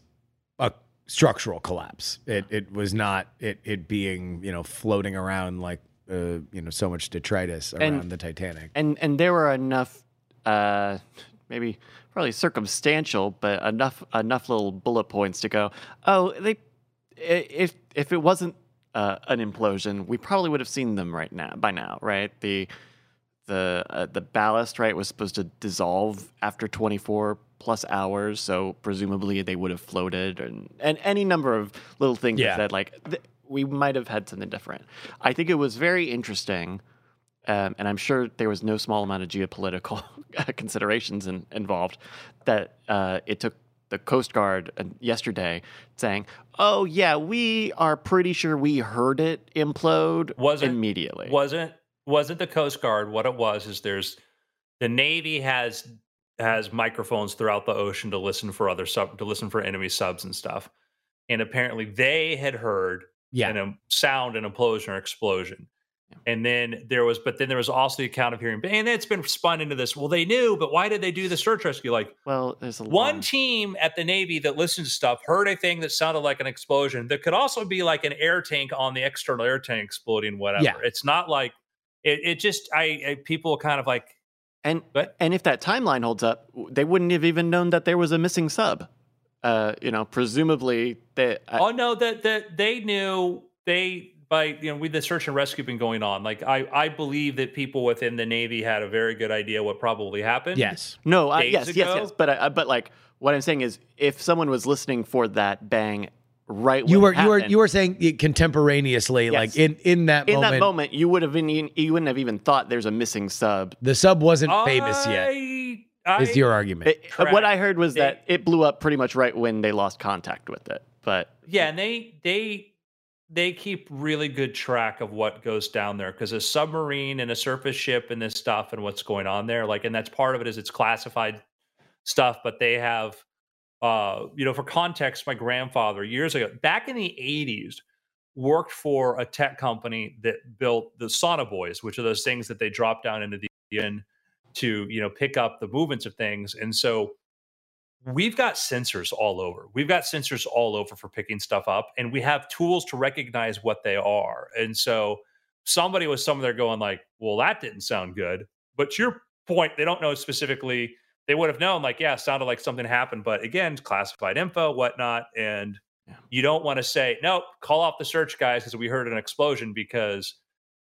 S1: a structural collapse. It it was not it it being you know floating around like uh, you know so much detritus around
S3: And-
S1: the Titanic.
S3: and and there were enough uh maybe probably circumstantial but enough enough little bullet points to go oh they if if it wasn't uh, an implosion we probably would have seen them right now by now right the the uh, the ballast right was supposed to dissolve after 24 plus hours so presumably they would have floated and and any number of little things
S1: Yeah.
S3: that like th- we might have had something different. I think it was very interesting um, and I'm sure there was no small amount of geopolitical considerations in, involved, that uh, it took the Coast Guard uh, yesterday saying, "Oh yeah, we are pretty sure we heard it implode
S2: Was it-
S3: immediately."
S2: wasn't wasn't the coast guard. What it was is there's the navy has has microphones throughout the ocean to listen for other sub to listen for enemy subs and stuff. And apparently they had heard
S1: Yeah,
S2: an um, sound an implosion or explosion and then there was but then there was also the account of hearing and it's been spun into this well they knew but why did they do the search rescue like
S3: Well, there's a
S2: one
S3: long-
S2: team at the Navy that listens to stuff heard a thing that sounded like an explosion. That could also be like an air tank on the external air tank exploding, whatever.
S1: Yeah.
S2: It's not like it, it just I, I people kind of like
S3: and
S2: But-
S3: and if that timeline holds up, they wouldn't have even known that there was a missing sub. Uh, you know, presumably they. I-
S2: oh no that that they knew they by you know with the search and rescue been going on. Like I I believe that people within the Navy had a very good idea what probably happened.
S1: yes,
S3: No, I, yes, yes,
S2: ago?
S3: yes. But I, I- but like what I'm saying is, if someone was listening for that bang right
S1: you were you were you were saying it contemporaneously, like in in that
S3: in
S1: moment,
S3: that moment, you would have been you wouldn't have even thought there's a missing sub.
S1: the sub wasn't famous yet.
S2: I, I,
S1: Is your argument?
S3: It- what I heard was
S2: They-
S3: that it blew up pretty much right when they lost contact with it. But
S2: Yeah, and they they they keep really good track of what goes down there because a submarine and a surface ship and this stuff and what's going on there. Like, and that's part of it is it's classified stuff, but they have uh, you know, for context, my grandfather years ago, back in the 80s, worked for a tech company that built the sonobuoys, which are those things that they drop down into the ocean to, you know, pick up the movements of things. And so we've got sensors all over. We've got sensors all over for picking stuff up, and we have tools to recognize what they are. And so somebody was somewhere there going like, "Well, that didn't sound good." But to your point, they don't know specifically. They would have known, like, yeah, sounded like something happened, but again, classified info, whatnot, and you don't want to say, "Nope, call off the search, guys," because we heard an explosion because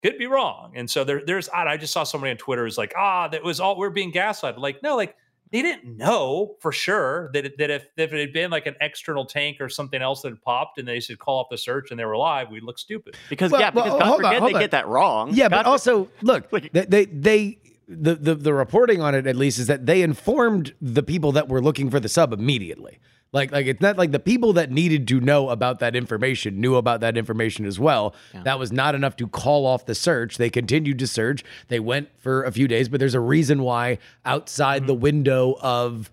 S2: could be wrong. And so there, there's, I I just saw somebody on Twitter who's like, "Ah, that was all we're being gaslighted." Like, no, like they didn't know for sure that it, that if, if it had been like an external tank or something else that had popped and they said call off the search and they were live, we'd look stupid.
S3: because
S1: Well,
S3: yeah,
S1: well,
S3: because God
S1: hold on, hold
S3: they
S1: on.
S3: get that wrong.
S1: Yeah,
S3: God
S1: but
S3: for-
S1: also look,
S3: Like-
S1: they, they they the, the the reporting on it at least is that they informed the people that were looking for the sub immediately. Like like it's not like the people that needed to know about that information knew about that information as well. That was not enough to call off the search. They continued to search. They went for a few days, but there's a reason why outside the mm-hmm. window of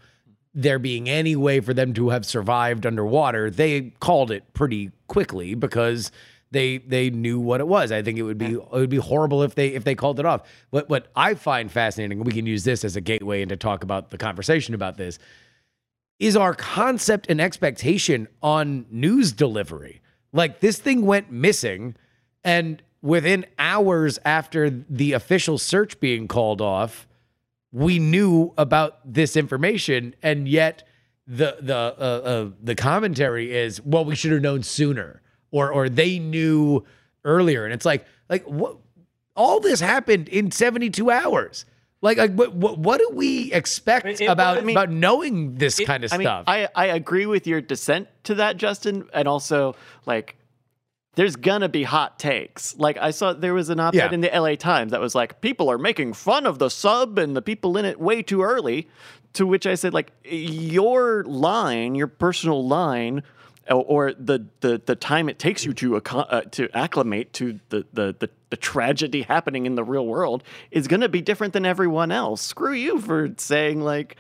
S1: there being any way for them to have survived underwater, they called it pretty quickly because they they knew what it was. I think it would be it would be horrible if they if they called it off. What what I find fascinating, we can use this as a gateway into talk about the conversation about this, is our concept and expectation on news delivery. Like this thing went missing, and within hours after the official search being called off, we knew about this information, and yet the the uh, uh, the commentary is, well, we should have known sooner, or or they knew earlier, and it's like, Like what? All this happened in 72 hours. Like, like what, what, what do we expect
S2: It- it-
S1: about
S2: I mean,
S1: about knowing this
S2: it-
S1: kind of
S3: I mean,
S1: stuff?
S3: I, I agree with your dissent to that, Justin, and also like there's gonna be hot takes. Like I saw there was an op-ed
S1: Yeah.
S3: in the LA Times that was like people are making fun of the sub and the people in it way too early. To which I said like your line, your personal line. Or the, the, the time it takes you to uh, to acclimate to the, the, the, the tragedy happening in the real world is going to be different than everyone else. Screw you for saying like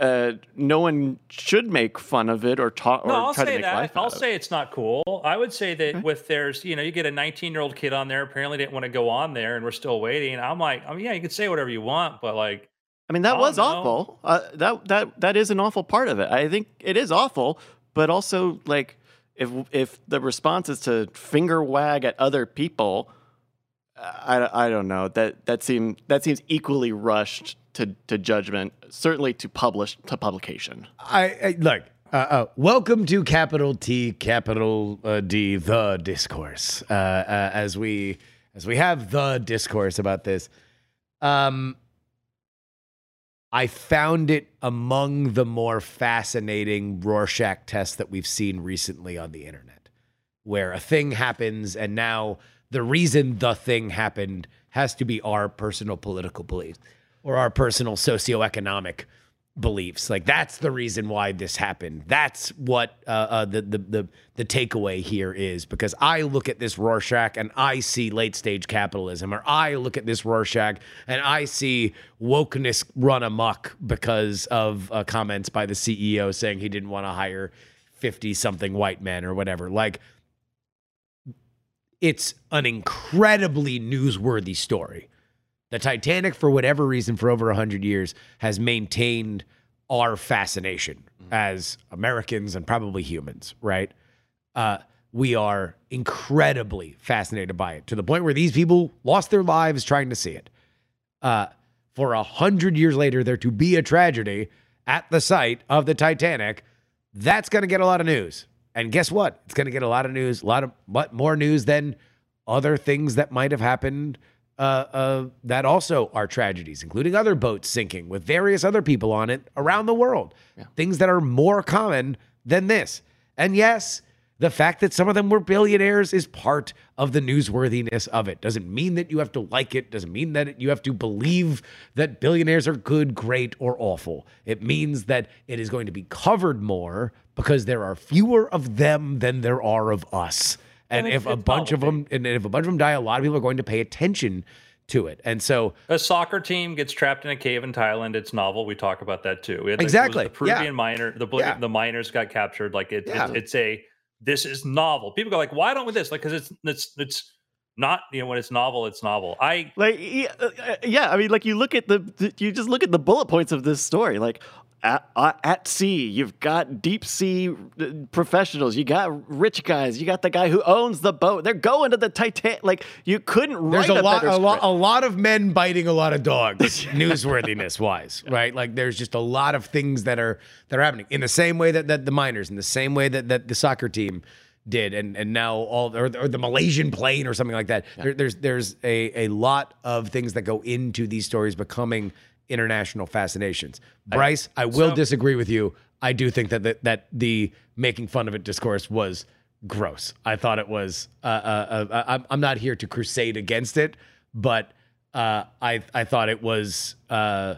S3: uh, no one should make fun of it or talk or
S2: No, I'll
S3: try to
S2: say
S3: make
S2: that. I'll say it's not cool. I would say that with there's, you know, you get a 19 year old kid on there, apparently didn't want to go on there, and we're still waiting. I'm like, I mean, yeah, you can say whatever you want, but like,
S3: I mean, that was awful. Uh, that that that is an awful part of it. I think it is awful, but also like if if the response is to finger wag at other people, I, I don't know that that seems that seems equally rushed to to judgment, certainly to publish to publication.
S1: I, I look. Uh, uh, welcome to capital T, capital uh, D, the discourse. Uh, uh, as we as we have the discourse about this, um, I found it among the more fascinating Rorschach tests that we've seen recently on the internet, where a thing happens and now the reason the thing happened has to be our personal political beliefs or our personal socioeconomic beliefs. Like that's the reason why this happened. That's what uh, uh, the, the the the takeaway here is because I look at this Rorschach and I see late stage capitalism, or I look at this Rorschach and I see wokeness run amok because of uh, comments by the CEO saying he didn't want to hire fifty something white men or whatever. Like it's an incredibly newsworthy story. The Titanic, for whatever reason, for over 100 years, has maintained our fascination as Americans and probably humans, right? Uh, we are incredibly fascinated by it to the point where these people lost their lives trying to see it. Uh, for a hundred years later, there to be a tragedy at the site of the Titanic, that's going to get a lot of news. And guess what? It's going to get a lot of news, a lot of more news than other things that might have happened uh, uh, that also are tragedies, including other boats sinking with various other people on it around the world. Things that are more common than this. And yes, the fact that some of them were billionaires is part of the newsworthiness of it. Doesn't mean that you have to like it. Doesn't mean that you have to believe that billionaires are good, great, or awful. It means that it is going to be covered more because there are fewer of them than there are of us. And,
S2: And
S1: if a
S2: fits
S1: bunch of them, and if a bunch of them die, a lot of people are going to pay attention to it. And so,
S2: a soccer team gets trapped in a cave in Thailand. It's novel. We talk about that too. We had the,
S1: Exactly,
S2: The Peruvian
S1: yeah.
S2: miner, the
S1: Yeah.
S2: the miners got captured. Like it,
S1: Yeah.
S2: it, it's a this is novel. People go like, why don't we this? Like because it's it's it's not you know when it's novel, it's novel. I
S3: Like yeah, uh, uh, yeah, I mean, like you look at the, the- you just look at the bullet points of this story. Like at, uh, at sea, you've got deep sea uh, professionals, you got rich guys, you got the guy who owns the boat. They're going to the Titan. Like you couldn't
S1: there's
S3: write
S1: a lot, a lot, a lot of men biting a lot of dogs, newsworthiness wise, right? Like there's just a lot of things that are that are happening in the same way that, that the miners, in the same way that, that the soccer team did, and and now all or, or the Malaysian plane or something like that. There, there's there's a a lot of things that go into these stories becoming international fascinations. Bryce, I, will
S2: So-
S1: disagree with you. I do think that the, that the making fun of it discourse was gross. I thought it was. Uh, uh, uh, I'm I'm not here to crusade against it, but uh, I I thought it was uh,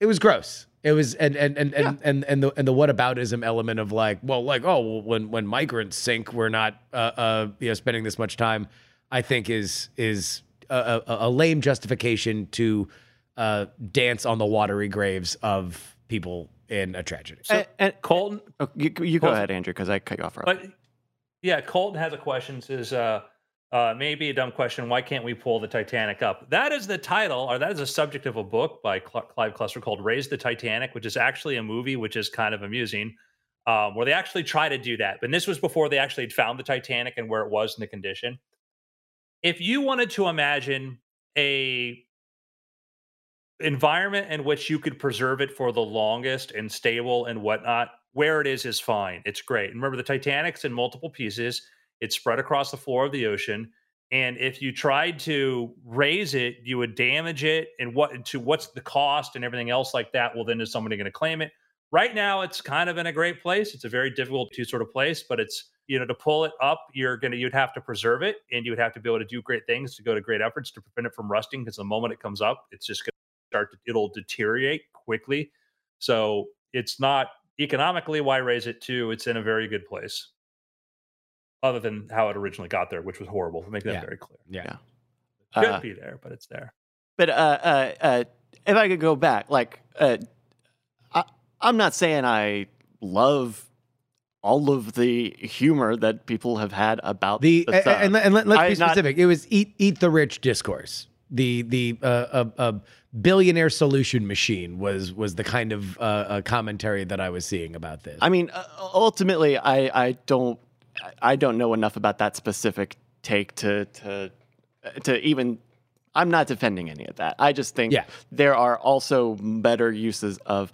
S1: it was gross. It was and and and and and, and the and the whataboutism element of like, well, like oh, well, when when migrants sink, we're not uh, uh you know spending this much time. I think is is a, a, a lame justification to uh, dance on the watery graves of people in a tragedy.
S3: and, and
S2: Colton
S3: oh, you, you go ahead, Andrew, because I cut you off. earlier.
S2: But yeah, Colton has a question. Says uh, uh, maybe a dumb question. Why can't we pull the Titanic up? That is the title, or that is a subject of a book by Cl- Clive Cussler called "Raise the Titanic," which is actually a movie, which is kind of amusing, um, where they actually try to do that. But this was before they actually had found the Titanic and where it was in the condition. If you wanted to imagine a environment in which you could preserve it for the longest and stable and whatnot, where it is is fine. It's great. Remember, the Titanic's in multiple pieces. It's spread across the floor of the ocean. And if you tried to raise it, you would damage it. And what to what's the cost and everything else like that? Well, then is somebody going to claim it? Right now, it's kind of in a great place. It's a very difficult to sort of place, but it's you know to pull it up, you're gonna you'd have to preserve it, and you would have to be able to do great things to go to great efforts to prevent it from rusting. Because the moment it comes up, it's just to start to it'll deteriorate quickly. So it's not economically why raise it too. It's in a very good place other than how it originally got there, which was horrible. Make that
S1: Yeah.
S2: very clear.
S1: Yeah.
S2: It could
S3: Uh,
S2: be there, but it's there.
S3: But uh, uh, uh, if I could go back, like, uh, I, I'm not saying I love all of the humor that people have had about
S1: The,
S3: the
S1: a- a-
S3: stuff.
S1: and, and let, us
S3: I
S1: be
S3: not-
S1: specific. it was eat eat the rich discourse. The the uh, uh, uh, billionaire solution machine was was the kind of uh, uh, commentary that I was seeing about this.
S3: I mean, uh, ultimately, I, I don't I don't know enough about that specific take to to to even. I'm not defending any of that. I just think
S1: Yeah.
S3: there are also better uses of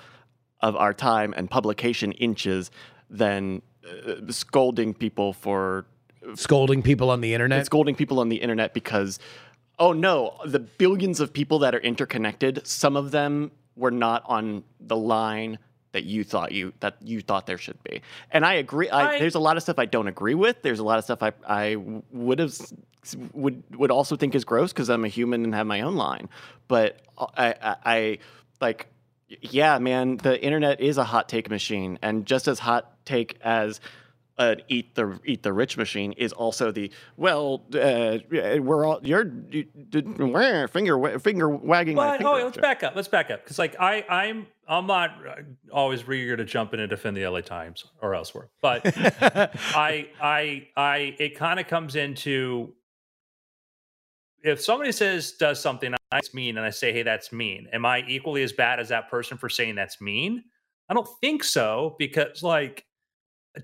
S3: of our time and publication inches than uh, scolding people for
S1: Scolding people on the internet.
S3: scolding people on the internet because oh no. The billions of people that are interconnected some of them were not on the line that you thought you that you thought there should be. And i agree I,
S2: I-
S3: there's a lot of stuff i don't agree with. There's a lot of stuff i i would have would would also think is gross because i'm a human and have my own line. But uh, i i, I like yeah man the internet is a hot take machine. And just as hot take as an eat the eat the rich machine is also the well uh, we're all you're you, did, wah, finger wa- finger wagging my
S2: But
S3: finger.
S2: oh, let's back up. Let's back up because, like, I, I'm, I'm not uh, always eager to jump in and defend the LA Times or elsewhere, but I, I, I, it kind of comes into if somebody says does something that's mean, and I say, hey, that's mean. Am I equally as bad as that person for saying that's mean? I don't think so because, like,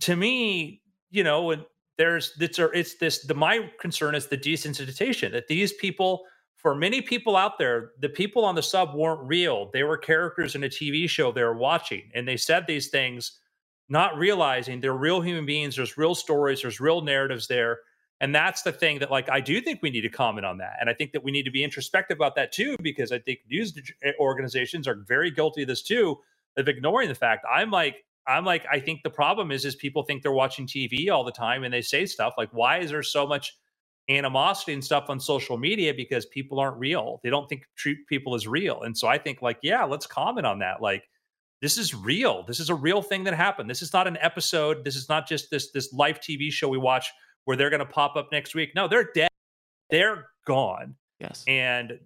S2: to me, you know, when there's it's it's this the my concern is the desensitization that these people for many people out there, the people on the sub weren't real. They were characters in a TV show they were watching, and they said these things, not realizing they're real human beings. There's real stories. There's real narratives there, and that's the thing that, like, I do think we need to comment on that, and I think that we need to be introspective about that too, because I think news eh, organizations are very guilty of this too, of ignoring the fact. I'm like, I'm like, I think the problem is, is people think they're watching TV all the time, and they say stuff like, "Why is there so much?" animosity and stuff on social media because people aren't real. They don't think treat people as real. And so I think like, yeah, let's comment on that. Like this is real. This is a real thing that happened. This is not an episode. This is not just this this live TV show we watch where they're going to pop up next week. No, they're dead. They're gone.
S3: yes
S2: And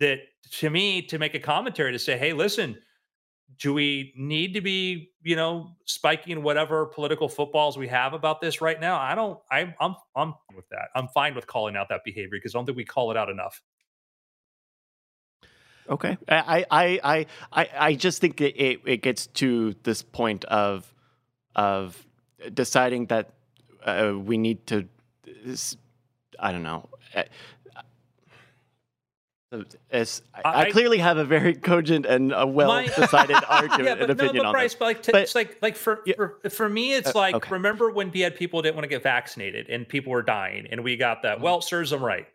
S2: that to me to make a commentary to say, "Hey, listen, do we need to be, you know, spiking whatever political footballs we have about this right now? I don't. I'm I'm I'm with that. I'm fine with calling out that behavior because I don't think we call it out enough.
S3: okay I, I i i i just think it, it gets to this point of of deciding that uh, we need to i don't know As, I, I clearly have a very cogent and a well decided argument
S2: yeah,
S3: and
S2: but no,
S3: opinion
S2: but
S3: on this.
S2: but like, t-
S3: But-
S2: it's like like for,
S3: Yeah.
S2: for for me, it's
S3: Uh,
S2: like
S3: okay.
S2: remember when we had people didn't want to get vaccinated and people were dying, and we got
S3: Mm-hmm.
S2: that. Well, it serves them right.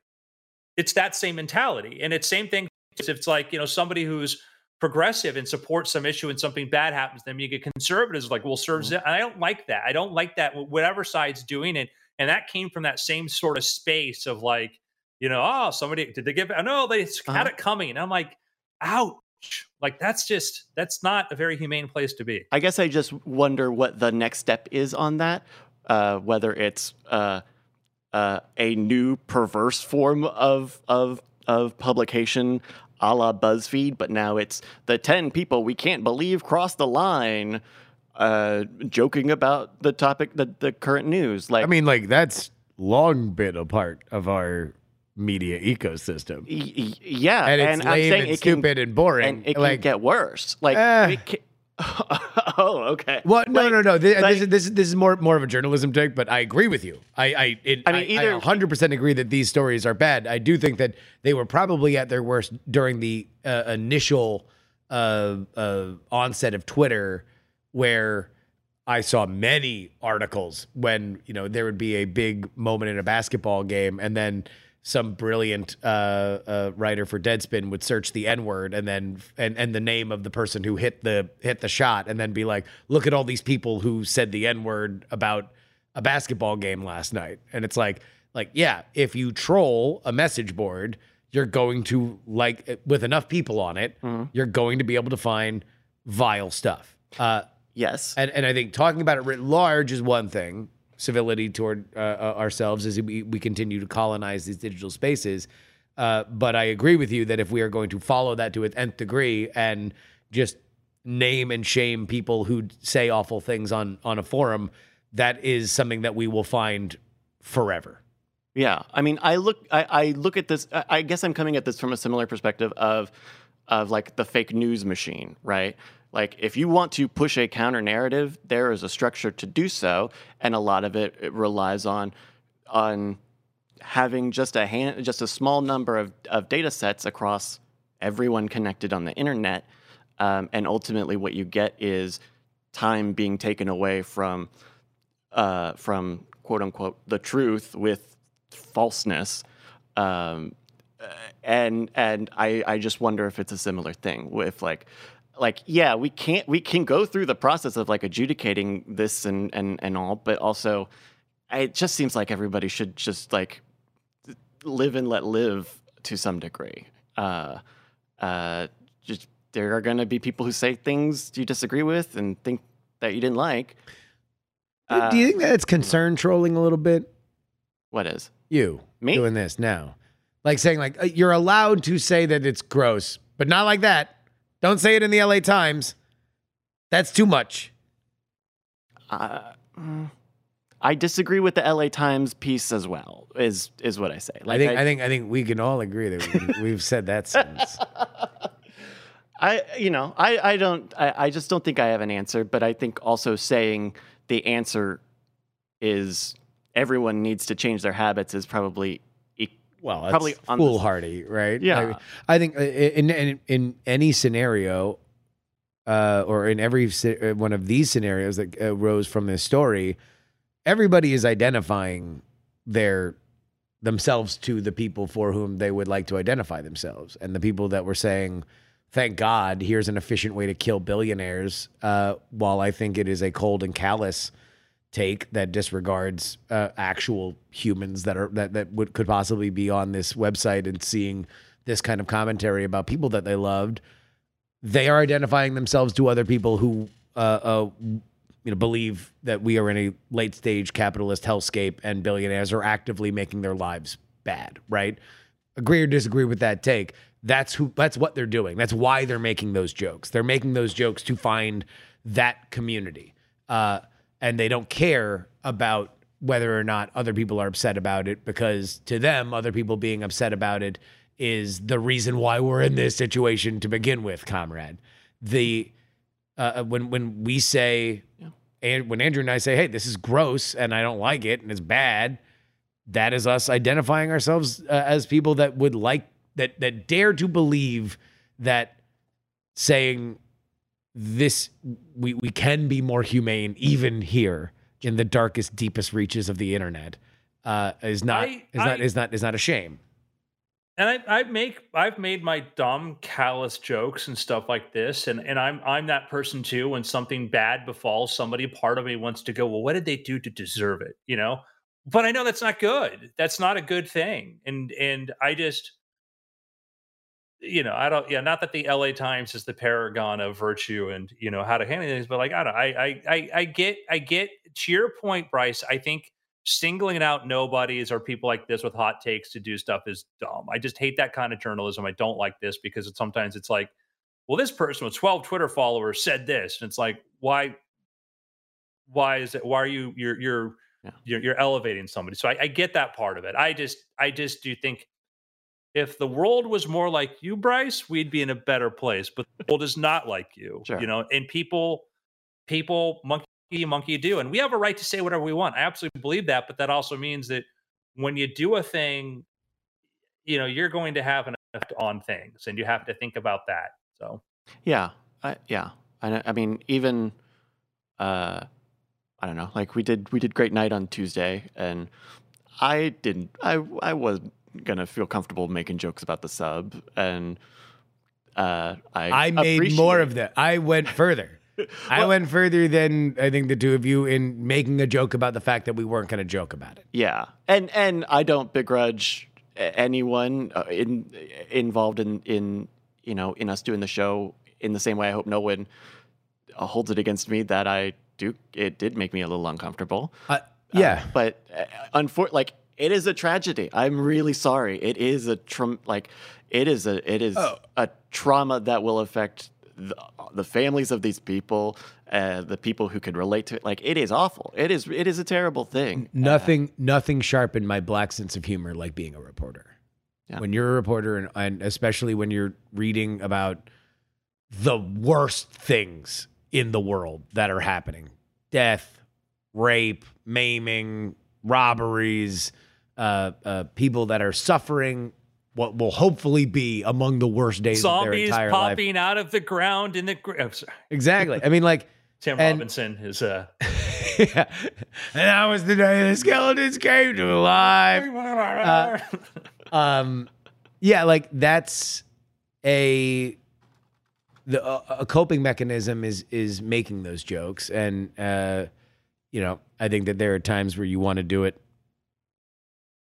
S2: It's that same mentality, and it's same thing. If it's like you know somebody who's progressive and supports some issue and something bad happens, then you get conservatives like, well, serves
S3: Mm-hmm.
S2: it. And I don't like that. I don't like that. Whatever side's doing it, and that came from that same sort of space of like, you know, oh, somebody did they give? No, they had
S3: Uh-huh.
S2: it coming. And I'm like, ouch. Like that's just that's not a very humane place to be.
S3: I guess I just wonder what the next step is on that. Uh, whether it's uh, uh, a new perverse form of of of publication, a la BuzzFeed, but now it's the ten people we can't believe crossed the line, uh, joking about the topic, the the current news. Like,
S1: I mean, like that's long been a part of our media ecosystem,
S3: y- y- yeah,
S1: and it's
S3: I'm
S1: lame
S3: saying
S1: and
S3: it can,
S1: stupid and boring.
S3: and it can get worse. Like,
S1: Eh.
S3: it can, oh, okay.
S1: Well, no,
S3: Like-
S1: no, no. This,
S3: like-
S1: this, is, this, is, this is more more of a journalism take, but I agree with you. I I it,
S3: I mean, either-
S1: I 100% agree that these stories are bad. I do think that they were probably at their worst during the uh, initial uh, uh, onset of Twitter, where I saw many articles when you know there would be a big moment in a basketball game, and then some brilliant uh, uh, writer for Deadspin would search the N word and then and and the name of the person who hit the hit the shot and then be like, look at all these people who said the N word about a basketball game last night, and it's like like yeah, if you troll a message board, you're going to like with enough people on it, you're going to be able to find vile stuff. Uh,
S3: Yes.
S1: and and I think talking about it writ large is one thing. Civility toward uh, uh, ourselves as we, we continue to colonize these digital spaces. Uh, but I agree with you that if we are going to follow that to an nth degree and just name and shame people who say awful things on on a forum, that is something that we will find forever.
S3: Yeah, I mean, I look, I, I look at this. I guess I'm coming at this from a similar perspective of, of like the fake news machine, right? Like, if you want to push a counter narrative, there is a structure to do so, and a lot of it, it relies on, on having just a hand, just a small number of of data sets across everyone connected on the internet, um, and ultimately, what you get is time being taken away from uh, from quote unquote the truth with falseness. Um, and and I, I just wonder if it's a similar thing with like like yeah we can't we can go through the process of like adjudicating this and and and all but also it just seems like everybody should just like live and let live to some degree uh uh just there are going to be people who say things you disagree with and think that you didn't like Uh,
S1: Do you think that it's concern trolling a little bit?
S3: what is
S1: You
S3: Me?
S1: doing this now, like saying like uh, you're allowed to say that it's gross, but not like that. Don't say it in the LA Times. That's too much.
S3: Uh, mm, I disagree with the LA Times piece as well. Is is what I say.
S1: I think I, think I think we can all agree that we, we've said that sentence.
S3: I you know I I don't I, I just don't think I have an answer. But I think also saying the answer is everyone needs to change their habits is probably
S1: Well, that's
S3: Probably
S1: foolhardy, right?
S3: Yeah.
S1: I, I think uh, in, in in any scenario, uh, or in every uh, one of these scenarios that arose from this story, everybody is identifying their themselves to the people for whom they would like to identify themselves, and the people that were saying. Thank God, here's an efficient way to kill billionaires. Uh, while I think it is a cold and callous take that disregards uh, actual humans that are that that would could possibly be on this website and seeing this kind of commentary about people that they loved. They are identifying themselves to other people who uh, uh, you know believe that we are in a late stage capitalist hellscape and billionaires are actively making their lives bad. Right? Agree or disagree with that take? That's who. That's what they're doing. That's why they're making those jokes. They're making those jokes to find that community. Uh, and they don't care about whether or not other people are upset about it because to them other people being upset about it is the reason why we're in this situation to begin with comrade. The uh, when when we say and when andrew and i say hey this is gross and i don't like it and it's bad that is us identifying ourselves uh, as people that would like that that dare to believe that saying this we we can be more humane even here in the darkest deepest reaches of the internet uh is not
S2: I-
S1: is not is not is not a shame
S2: and I, I make I've made my dumb, callous jokes and stuff like this, and and I'm I'm that person too. When something bad befalls somebody, part of me wants to go, well, what did they do to deserve it? You know, but I know that's not good. That's not a good thing, and and I just, you know, I don't. Yeah, not that the L.A. Times is the paragon of virtue and you know how to handle things, but like I don't. I I I, get I get to your point, Bryce. I think singling out nobodies or people like this with hot takes to do stuff is dumb. I just hate that kind of journalism. I don't like this because it, sometimes it's like, well, this person with 12 Twitter followers said this, and it's like, why? Why is it? Why are you you're you're
S3: Yeah.
S2: you're, you're elevating somebody? So I, I get that part of it. I just I just do think if the world was more like you, Bryce, we'd be in a better place. But the world is not like you,
S3: Sure.
S2: you know. And people, people, monkey monkey do, and we have a right to say whatever we want. I absolutely believe that, but that also means that when you do a thing, you know, you're going to have an effect on things, and you have to think about that. So
S3: Yeah, I, yeah. I, I mean, even uh, I don't know. Like we did, we did great night on Tuesday, and I didn't. I I was gonna feel comfortable making jokes about the sub, and uh, I
S1: I made more of that. I went further. I went further than I think the two of you in making a joke about the fact that we weren't going to joke about it.
S3: Yeah, and and I don't begrudge anyone uh, in involved in in you know in us doing the show in the same way. I hope no one uh, holds it against me that I do. It did make me a little uncomfortable.
S1: Uh, yeah.
S3: but uh, unfor- like it is a tragedy. I'm really sorry. It is a trum- like it is a it is
S1: Oh.
S3: a trauma that will affect the, the families of these people, uh, the people who could relate to it. Like it is awful. It is it is a terrible thing.
S1: nothing nothing sharpened my black sense of humor like being a reporter.
S3: Yeah.
S1: When you're a reporter and, and especially when you're reading about the worst things in the world that are happening. Death, rape, maiming, robberies, uh, uh, people that are suffering what will hopefully be among the worst days of their
S2: Zombies
S1: entire life.
S2: popping out of the ground in the. Gr- oh.
S1: Exactly. I mean, like,
S2: Tim
S1: And-
S2: Robinson is uh,
S1: yeah. and that was the day the skeletons came to life. Uh, um yeah like that's a the a, a coping mechanism is is making those jokes and uh you know i think that there are times where you want to do it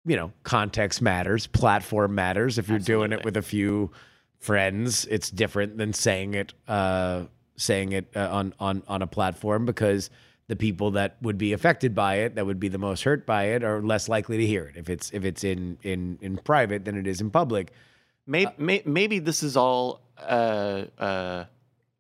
S1: you know context matters platform matters. If you're doing it with a few friends it's different than saying it uh saying it uh, on on on a platform because the people that would be affected by it that would be the most hurt by it are less likely to hear it. If it's if it's in in in private than it is in public
S3: Maybe, may, maybe this is all, uh, uh,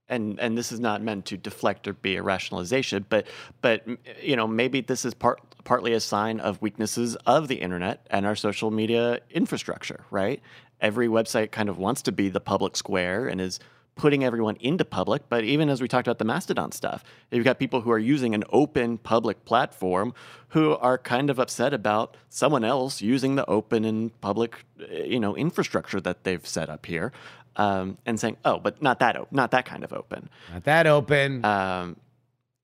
S3: and and this is not meant to deflect or be a rationalization, but but you know maybe this is part partly a sign of weaknesses of the internet and our social media infrastructure, right? Every website kind of wants to be the public square and is putting everyone into public. But even as we talked about the Mastodon stuff, you've got people who are using an open public platform who are kind of upset about someone else using the open and public, uh, you know, infrastructure that they've set up here, um, and saying, "Oh, but not that open, not that kind of open."
S1: not that open
S3: Um,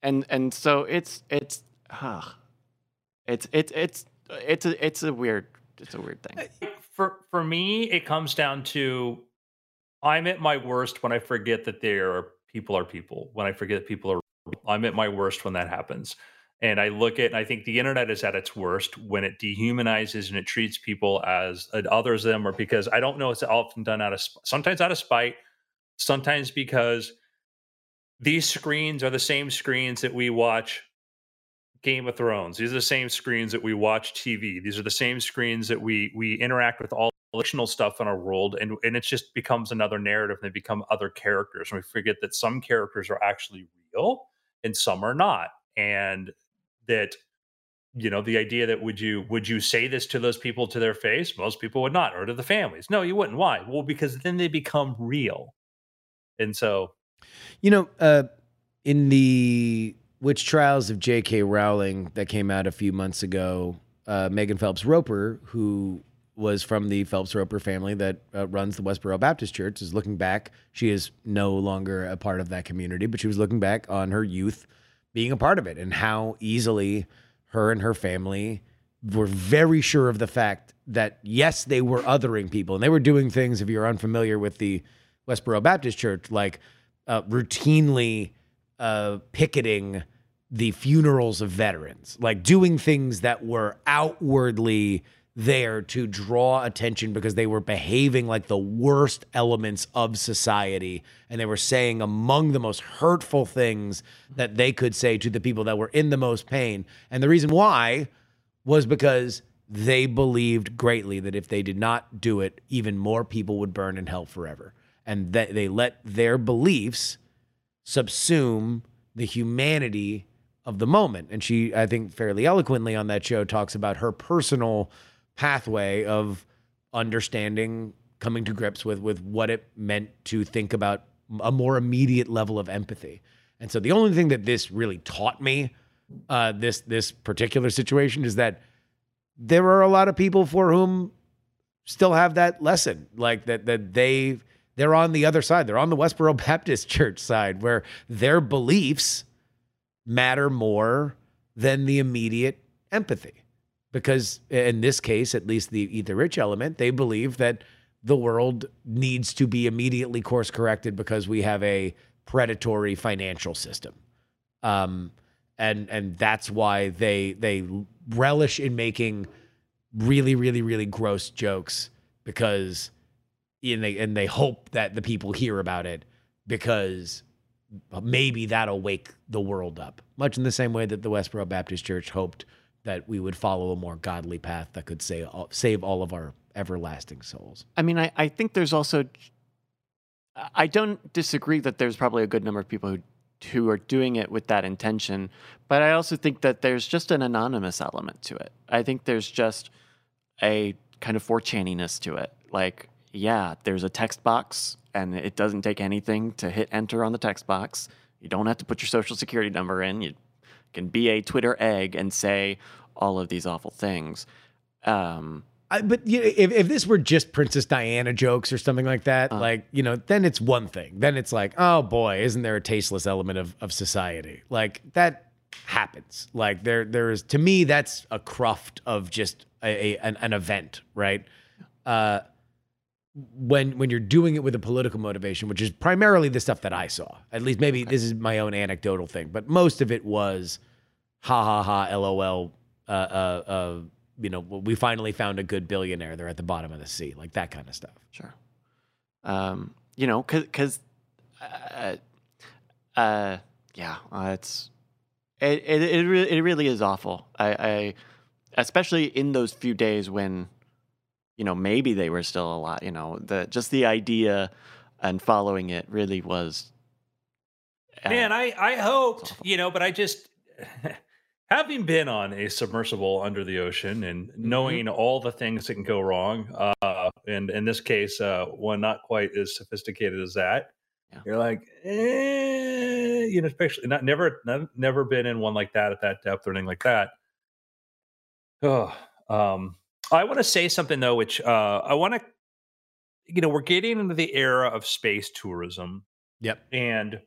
S3: and and so it's it's, uh, it's it's it's it's a it's a weird it's a weird thing.
S2: for for me, it comes down to I'm at my worst when I forget that there are people are people. When I forget that people are, I'm at my worst when that happens. And I look at, and I think the internet is at its worst when it dehumanizes and it treats people as uh, others them, or because I don't know, it's often done out of sometimes out of spite, sometimes because these screens are the same screens that we watch Game of Thrones. These are the same screens that we watch TV. These are the same screens that we we interact with all fictional stuff in our world, and and it just becomes another narrative. And they become other characters, and we forget that some characters are actually real and some are not, and that you know the idea that would you would you say this to those people to their face? Most people would not, or to the families. No, you wouldn't. Why? Well, because then they become real, and so
S1: You know, uh, in the Witch Trials of J.K. Rowling that came out a few months ago, uh, Megan Phelps Roper, who was from the Phelps Roper family that uh, runs the Westboro Baptist Church, is looking back. She is no longer a part of that community, but she was looking back on her youth being a part of it and how easily her and her family were very sure of the fact that yes, they were othering people and they were doing things. If you're unfamiliar with the Westboro Baptist Church, like uh, routinely uh, picketing the funerals of veterans, like doing things that were outwardly there to draw attention because they were behaving like the worst elements of society and they were saying among the most hurtful things that they could say to the people that were in the most pain. And the reason why was because they believed greatly that if they did not do it, even more people would burn in hell forever. And that they let their beliefs subsume the humanity of the moment. And she, I think, fairly eloquently on that show talks about her personal pathway of understanding, coming to grips with with what it meant to think about a more immediate level of empathy. And so the only thing that this really taught me, uh, this this particular situation, is that there are a lot of people for whom still have that lesson, like that that they they're on the other side. They're on the Westboro Baptist Church side, where their beliefs matter more than the immediate empathy. because in this case, at least the eat rich element, they believe that the world needs to be immediately course corrected because we have a predatory financial system. Um, and and that's why they they relish in making really really really gross jokes because and they and they hope that the people hear about it because maybe that'll wake the world up much in the same way that the Westboro Baptist Church hoped that we would follow a more godly path that could save all, uh, save all of our everlasting souls.
S3: I mean, I, I think there's also, I don't disagree that there's probably a good number of people who who are doing it with that intention, but I also think that there's just an anonymous element to it. I think there's just a kind of 4chaniness to it. Like, yeah, there's a text box and it doesn't take anything to hit enter on the text box. You don't have to put your social security number in. You can be a Twitter egg and say all of these awful things. Um,
S1: I, but you know, if, if this were just Princess Diana jokes or something like that, uh, like, you know, then it's one thing. Then it's like, oh boy, isn't there a tasteless element of, of society? Like that happens. Like there there is to me, that's a cruft of just a, a an, an, event, right? Uh when when you're doing it with a political motivation, which is primarily the stuff that I saw. At least maybe this is my own anecdotal thing, but most of it was ha ha ha lol uh uh uh you know, we finally found a good billionaire. They're at the bottom of the sea, like that kind of stuff.
S3: Sure. Um, you know, cause, cause, uh, uh, yeah, uh, it's, it, it, it, really, it really is awful. I, I, especially in those few days when, you know, maybe they were still alive, you know, the, just the idea and following it really was.
S2: Uh, Man, I, I hoped, you know, but I just, having been on a submersible under the ocean and mm-hmm. knowing mm-hmm. all the things that can go wrong, uh, and in this case, uh, one not quite as sophisticated as that, yeah. you're like, eh, you know, especially not never not, never been in one like that at that depth or anything like that. Oh, um, I want to say something though, which uh, I want to, you know, we're getting into the era of space tourism.
S1: Yep,
S2: and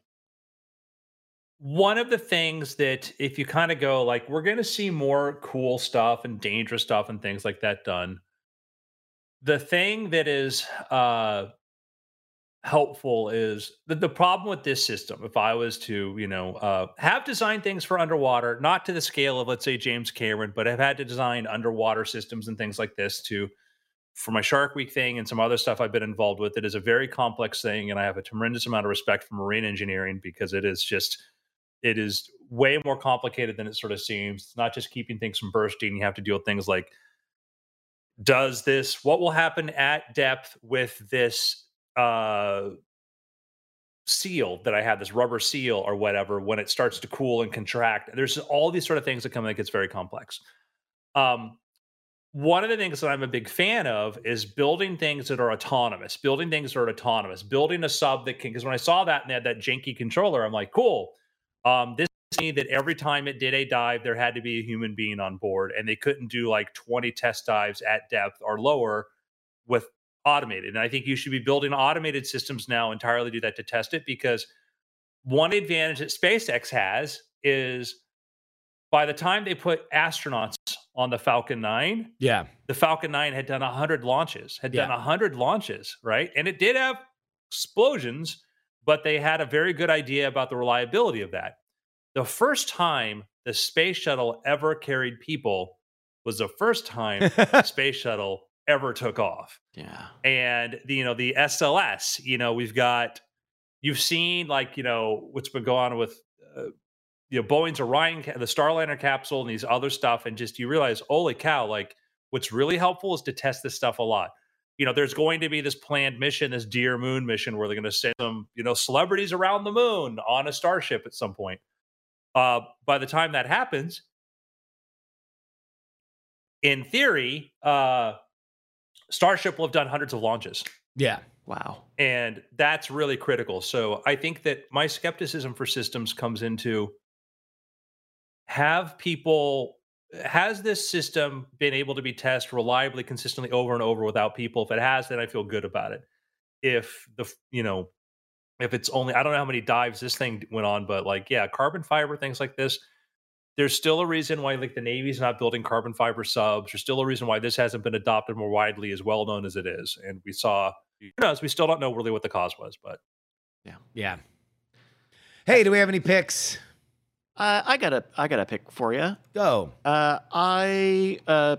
S2: one of the things that if you kind of go like we're going to see more cool stuff and dangerous stuff and things like that done the thing that is uh helpful is that the problem with this system if i was to you know uh have designed things for underwater not to the scale of let's say james cameron but i've had to design underwater systems and things like this to for my shark week thing and some other stuff i've been involved with it is a very complex thing and i have a tremendous amount of respect for marine engineering because it is just it is way more complicated than it sort of seems. It's not just keeping things from bursting. You have to deal with things like does this what will happen at depth with this uh seal that I have, this rubber seal or whatever, when it starts to cool and contract. There's all these sort of things that come that gets very complex. Um, one of the things that I'm a big fan of is building things that are autonomous, building things that are autonomous, building a sub that can, because when I saw that and they had that janky controller, I'm like, cool um, this that every time it did a dive, there had to be a human being on board, and they couldn't do like 20 test dives at depth or lower with automated. And I think you should be building automated systems now entirely do that to test it because one advantage that SpaceX has is by the time they put astronauts on the Falcon 9,
S1: yeah.
S2: The Falcon 9 had done 100 launches, had yeah. done 100 launches, right? And it did have explosions, but they had a very good idea about the reliability of that. The first time the space shuttle ever carried people was the first time the space shuttle ever took off.
S3: Yeah.
S2: And the, you know, the SLS, you know, we've got you've seen like, you know, what's been going on with uh, you know, Boeing's Orion, the Starliner capsule and these other stuff and just you realize, holy cow, like what's really helpful is to test this stuff a lot you know, there's going to be this planned mission, this Dear Moon mission, where they're going to send some, you know, celebrities around the moon on a starship at some point. Uh, by the time that happens, in theory, uh, Starship will have done hundreds of launches.
S1: Yeah.
S3: Wow.
S2: And that's really critical. So I think that my skepticism for systems comes into have people has this system been able to be tested reliably, consistently over and over without people? If it has, then I feel good about it. If the you know, if it's only I don't know how many dives this thing went on, but like yeah, carbon fiber things like this. There's still a reason why like the Navy's not building carbon fiber subs. There's still a reason why this hasn't been adopted more widely, as well known as it is. And we saw, who knows, we still don't know really what the cause was, but
S1: Yeah. Yeah. Hey, do we have any picks?
S3: Uh, I got a I got a pick for you.
S1: Go.
S3: Uh, I uh,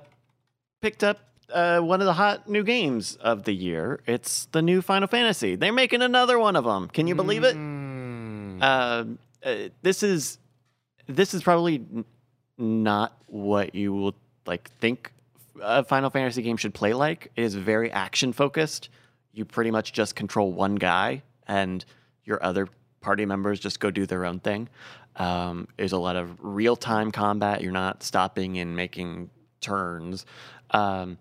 S3: picked up uh, one of the hot new games of the year. It's the new Final Fantasy. They're making another one of them. Can you believe it?
S1: Mm.
S3: Uh, uh, this is this is probably not what you will like think a Final Fantasy game should play like. It is very action focused. You pretty much just control one guy, and your other party members just go do their own thing. Um, there's a lot of real time combat. You're not stopping and making turns. Um,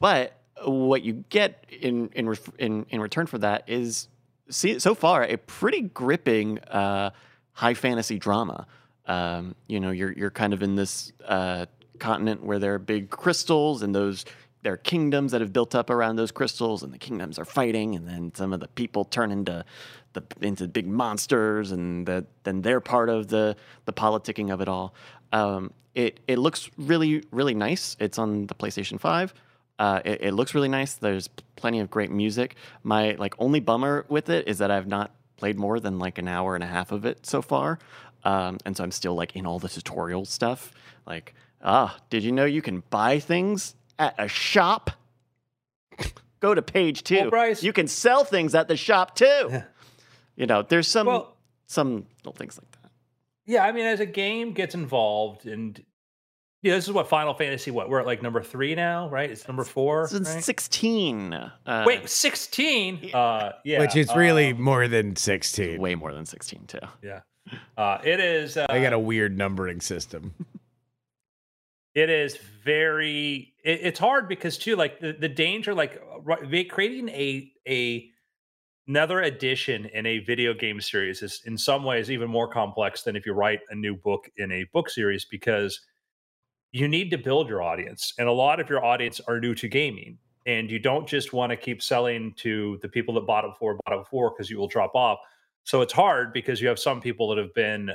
S3: but what you get in in in, in return for that is see so far a pretty gripping uh, high fantasy drama. Um, you know, you're you're kind of in this uh, continent where there are big crystals and those there are kingdoms that have built up around those crystals, and the kingdoms are fighting, and then some of the people turn into the into big monsters, and that then they're part of the the politicking of it all. Um, it it looks really really nice. It's on the PlayStation Five. Uh, it, it looks really nice. There's plenty of great music. My like only bummer with it is that I've not played more than like an hour and a half of it so far, um, and so I'm still like in all the tutorial stuff. Like, ah, did you know you can buy things at a shop? Go to page two.
S2: Well, Bryce-
S3: you can sell things at the shop too. you know, there's some
S2: well,
S3: some little things like that.
S2: yeah, I mean, as a game gets involved, and yeah, this is what Final Fantasy. What we're at like number three now, right? It's number four.
S3: It's
S2: right?
S3: 16. Uh,
S2: Wait, sixteen? Uh, yeah,
S1: Which is really
S2: uh,
S1: more than 16.
S3: way more than 16 too.
S2: yeah. Uh, it is. Uh,
S1: They got a weird numbering system.
S2: it is very it, it's hard because too like the, the danger like right, creating a a another edition in a video game series is in some ways even more complex than if you write a new book in a book series because you need to build your audience and a lot of your audience are new to gaming and you don't just want to keep selling to the people that bought it before bought it before because you will drop off so it's hard because you have some people that have been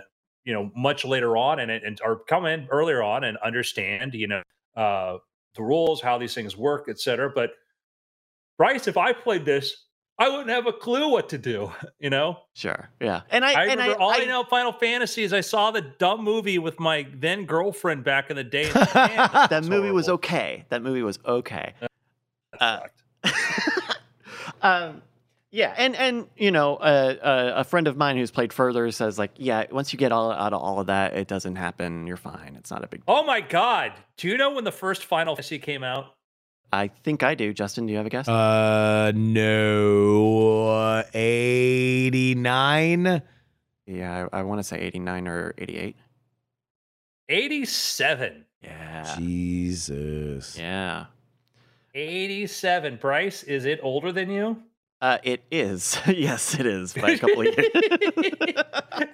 S2: you know much later on in it and are come in earlier on and understand you know uh the rules how these things work etc but bryce if i played this i wouldn't have a clue what to do you know
S3: Sure. Yeah. And I,
S2: i
S3: and
S2: remember
S3: I,
S2: all I,
S3: I-
S2: know final fantasy is i saw the dumb movie with my then girlfriend back in the day
S3: that movie was okay. That movie was okay. Uh, um, yeah, and and you know, uh, uh, a friend of mine who's played further says like, yeah, once you get all out of all of that, it doesn't happen. You're fine. It's not a big.
S2: oh my god do you know when the first final fantasy came out
S3: I think I do. Justin, do you have a guess?
S1: Uh, no. 89?
S3: yeah, I, I want to say 89 or 88.
S2: 87
S3: Yeah.
S1: Jesus.
S3: Yeah.
S2: 87 bryce is it older than you
S3: Uh, it is. yes, it is by a couple of years.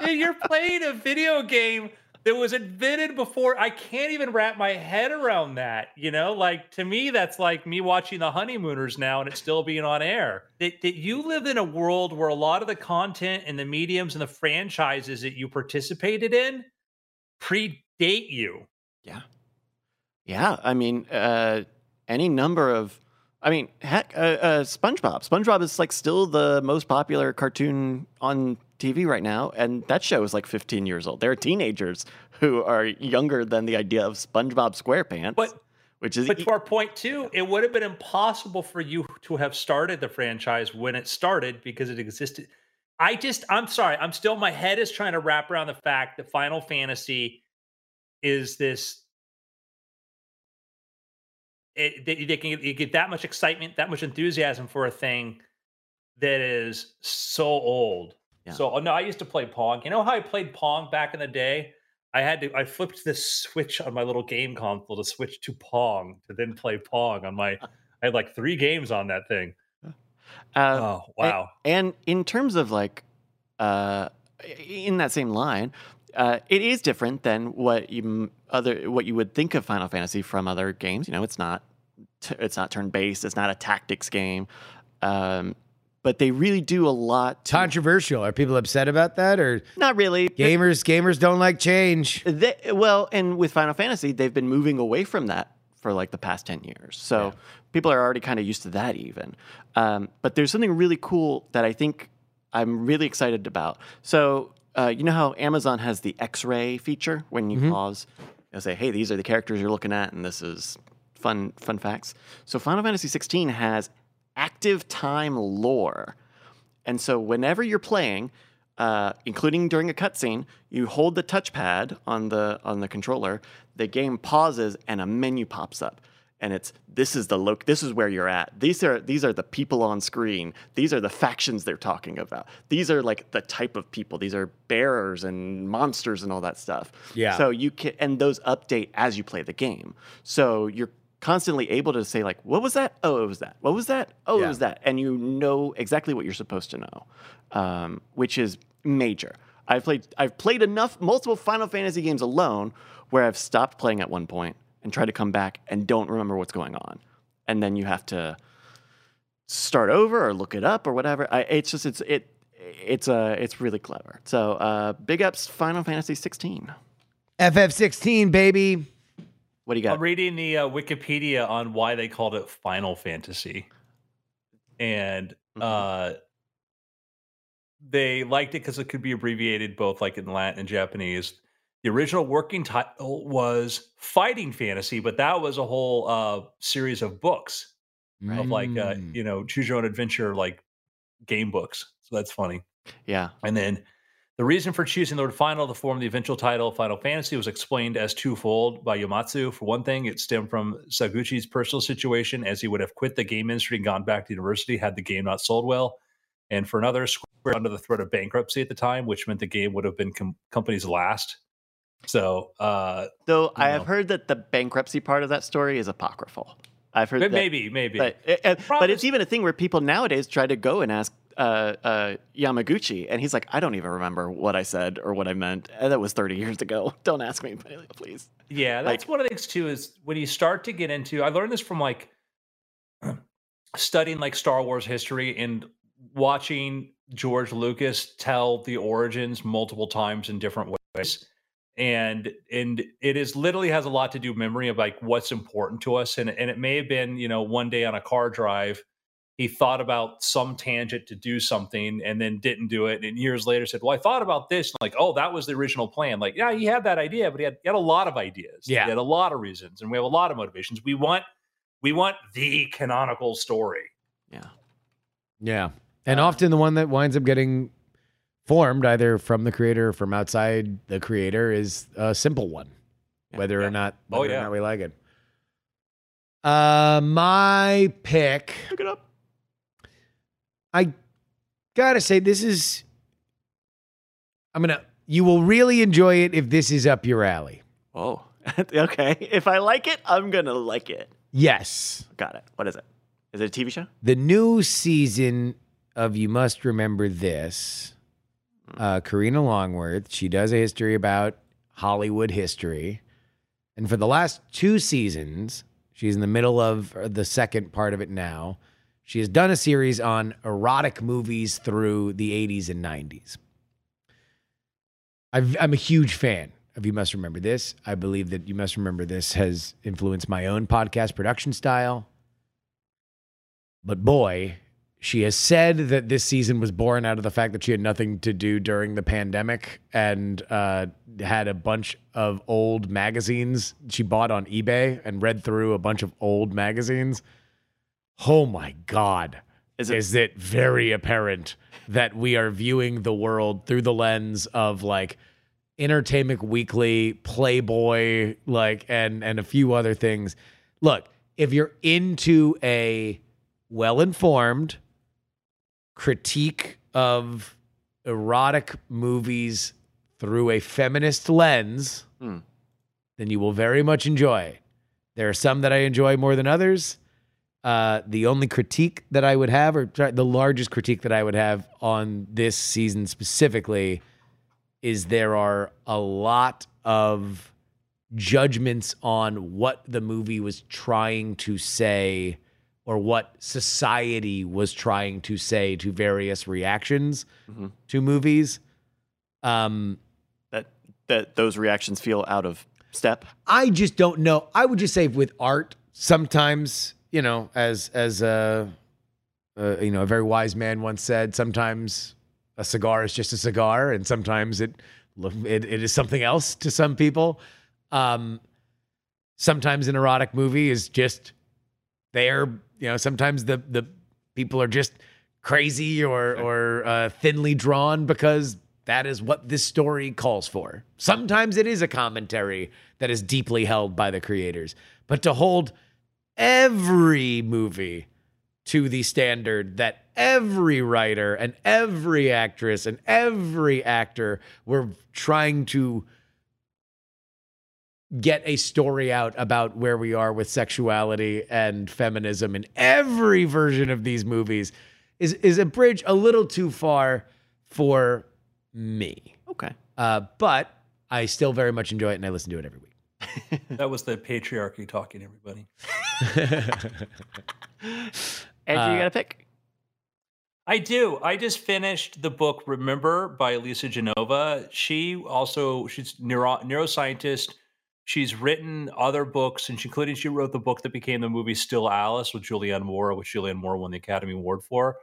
S2: You're playing a video game that was invented before. I can't even wrap my head around that. You know, like to me, that's like me watching the honeymooners now and it's still being on air. That, that you live in a world where a lot of the content and the mediums and the franchises that you participated in predate you.
S3: Yeah. Yeah, I mean, uh, any number of, I mean, heck, uh, uh, SpongeBob. SpongeBob is like still the most popular cartoon on TV right now, and that show is like 15 years old. There are teenagers who are younger than the idea of SpongeBob SquarePants,
S2: But
S3: which is
S2: But to our point too, it would have been impossible for you to have started the franchise when it started because it existed. I just, I'm sorry, I'm still, my head is trying to wrap around the fact that Final Fantasy is this. It, they, they can you get that much excitement, that much enthusiasm for a thing that is so old.
S3: Yeah.
S2: So, oh, no, I used to play Pong. You know how I played Pong back in the day? I had to I flipped this switch on my little game console to switch to Pong to then play Pong on my I had like three games on that thing.
S3: uh,
S2: Oh wow.
S3: And in terms of like, uh, in that same line, uh, it is different than what you other what you would think of Final Fantasy from other games. You know, it's not t- it's not turn based. It's not a tactics game. Um, but they really do a lot. To,
S1: Controversial. Are people upset about that, or
S3: not really.
S1: gamers? Gamers don't like change.
S3: They, well, and with Final Fantasy, they've been moving away from that for like the past 10 years. So people are already kind of used to that, even. Um, but there's something really cool that I think I'm really excited about. So, uh, you know how Amazon has the X ray feature when you pause and say, hey, these are the characters you're looking at, and this is fun, fun facts. So, Final Fantasy 16 has active time lore. And so whenever you're playing, uh, including during a cutscene, you hold the touchpad on the on the controller. The game pauses and a menu pops up, and it's this is the look. This is where you're at. These are these are the people on screen. These are the factions they're talking about. These are like the type of people. These are bearers and monsters and all that stuff.
S1: Yeah.
S3: So you can and those update as you play the game. So you're constantly able to say like what was that oh it was that what was that oh
S1: Yeah.
S3: it was that and you know exactly what you're supposed to know um, which is major i've played i've played enough multiple final fantasy games alone where i've stopped playing at one point and try to come back and don't remember what's going on and then you have to start over or look it up or whatever I, it's just it's it it's uh it's really clever so uh big ups final fantasy 16
S1: FF16, baby.
S3: what do you got?
S2: I'm reading the uh, Wikipedia on why they called it Final Fantasy, and
S3: Mhm.
S2: uh, they liked it because it could be abbreviated both like in Latin and Japanese. The original working title was Fighting Fantasy, but that was a whole uh, series of books of like uh,
S1: Mm.
S2: you know choose your own adventure like game books. So that's funny.
S3: yeah
S2: And then the reason for choosing the word final to form the eventual title Final Fantasy was explained as twofold by Yomatsu. For one thing, it stemmed from Sakaguchi's personal situation as he would have quit the game industry and gone back to university had the game not sold well. And for another, Square under the threat of bankruptcy at the time, which meant the game would have been com- company's last. So uh,
S3: Though I
S2: you
S3: have
S2: know.
S3: heard that the bankruptcy part of that story is apocryphal. I've heard that,
S2: maybe, maybe.
S3: but, uh, uh, but it's even a thing where people nowadays try to go and ask uh, uh, Yamaguchi, and he's like, "I don't even remember what I said or what I meant. And that was 30 years ago. Don't ask me, please."
S2: Yeah, that's
S3: Like-
S2: one of the things too is when you start to get into I learned this from like studying like Star Wars history and watching George Lucas tell the origins multiple times in different ways. And and it is literally has a lot to do with memory of like what's important to us. And and it may have been, you know, one day on a car drive, he thought about some tangent to do something and then didn't do it. And years later said, Well, I thought about this. Like, oh, that was the original plan. Like, yeah, he had that idea, but he had, he had a lot of ideas.
S1: Yeah.
S2: He had a lot of reasons, and we have a lot of motivations. We want we want the canonical story.
S3: Yeah,
S1: Yeah. And
S2: Uh,
S1: often the one that winds up getting formed either from the creator or from outside the creator is a simple one, whether
S2: Yeah.
S1: or not
S2: Oh,
S1: whether or
S2: yeah.
S1: not we like it. Uh my pick,
S3: look it up.
S1: I gotta say, this is I'm gonna you will really enjoy it if this is up your alley.
S3: Oh, okay. If I like it, I'm gonna like it.
S1: Yes.
S3: Got it. What is it? Is it a TV show?
S1: the new season of You Must Remember This, uh, Karina Longworth, she does a history about Hollywood history. And for the last two seasons, she's in the middle of the second part of it now. She has done a series on erotic movies through the 80s and 90s. I've, I'm a huge fan of You Must Remember This. I believe that You Must Remember This has influenced my own podcast production style. But boy, she has said that this season was born out of the fact that she had nothing to do during the pandemic and uh, had a bunch of old magazines she bought on eBay and read through a bunch of old magazines. Oh my God.
S3: Is it-
S1: Is it very apparent that we are viewing the world through the lens of like Entertainment Weekly, Playboy, like and and a few other things. Look, if you're into a well-informed critique of erotic movies through a feminist lens,
S3: Hmm.
S1: then you will very much enjoy. There are some that I enjoy more than others. Uh, the only critique that I would have, or the largest critique that I would have on this season specifically, is there are a lot of judgments on what the movie was trying to say or what society was trying to say to various reactions
S3: Mhm.
S1: to movies. Um,
S3: That that those reactions feel out of step.
S1: I just don't know. I would just say with art, sometimes you know, as as a, uh you know a very wise man once said, sometimes a cigar is just a cigar, and sometimes it it, it is something else to some people. Um, sometimes an erotic movie is just there. You know, sometimes the the people are just crazy or or uh, thinly drawn because that is what this story calls for. Sometimes it is a commentary that is deeply held by the creators, but to hold every movie to the standard that every writer and every actress and every actor were trying to get a story out about where we are with sexuality and feminism in every version of these movies is is a bridge a little too far for me.
S3: Okay.
S1: Uh, but I still very much enjoy it and I listen to it every week.
S2: That was the patriarchy talking, everybody.
S3: Andrew,
S1: Uh,
S3: you got a pick?
S2: I do. I just finished the book Remember by Lisa Genova. She also she's neuro, neuroscientist. She's written other books, and she, including she wrote the book that became the movie Still Alice with Julianne Moore, which Julianne Moore won the Academy Award for.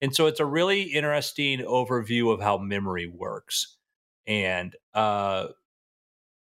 S2: And so it's a really interesting overview of how memory works. And uh,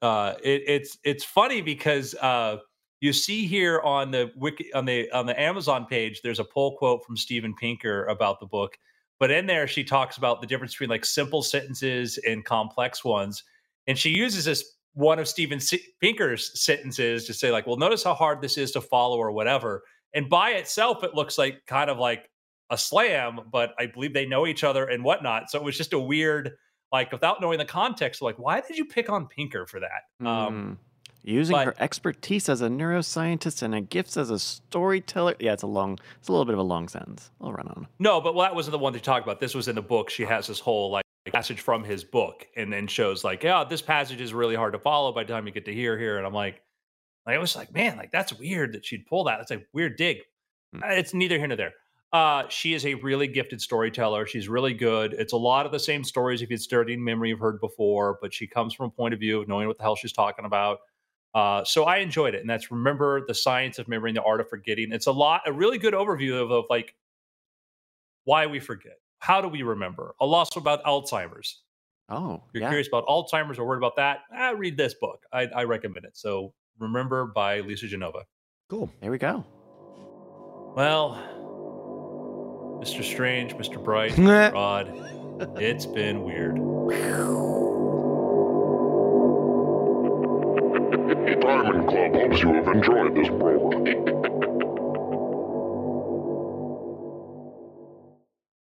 S2: uh, it, it's it's funny because uh, you see here on the wiki on the on the Amazon page, there's a pull quote from Steven Pinker about the book. But in there, she talks about the difference between like simple sentences and complex ones, and she uses this one of Steven Pinker's sentences to say like, "Well, notice how hard this is to follow or whatever." And by itself, it looks like kind of like a slam, but I believe they know each other and whatnot. So it was just a weird, like, without knowing the context, like, why did you pick on Pinker for that? Um,
S3: Mm. Using
S2: but-
S3: her expertise as a neuroscientist and her gifts as a storyteller. Yeah, it's a long, it's a little bit of a long sentence. I'll run on.
S2: No, but well, that wasn't the one to talk about. This was in the book. She has this whole like passage from his book, and then shows like, yeah, this passage is really hard to follow by the time you get to here, here, and I'm like, I was like, man, like that's weird that she'd pull that. That's a weird dig.
S3: Hmm.
S2: Uh, It's neither here nor there. Uh, she is a really gifted storyteller. She's really good. It's a lot of the same stories if you'd studied memory you've heard before, but she comes from a point of view of knowing what the hell she's talking about. Uh, so I enjoyed it, and that's remember the science of memory and the art of forgetting. It's a lot, a really good overview of, of like why we forget, how do we remember, a lot about Alzheimer's.
S3: Oh,
S2: you're
S3: yeah.
S2: curious about Alzheimer's or worried about that, ah, read this book. I, I recommend it. So remember by Lisa Genova.
S1: Cool.
S3: There we go.
S2: Well, Mr. Strange, Mr. Bright, Mr. Rod, it's been weird.
S4: Diamond Club hopes you have enjoyed this program.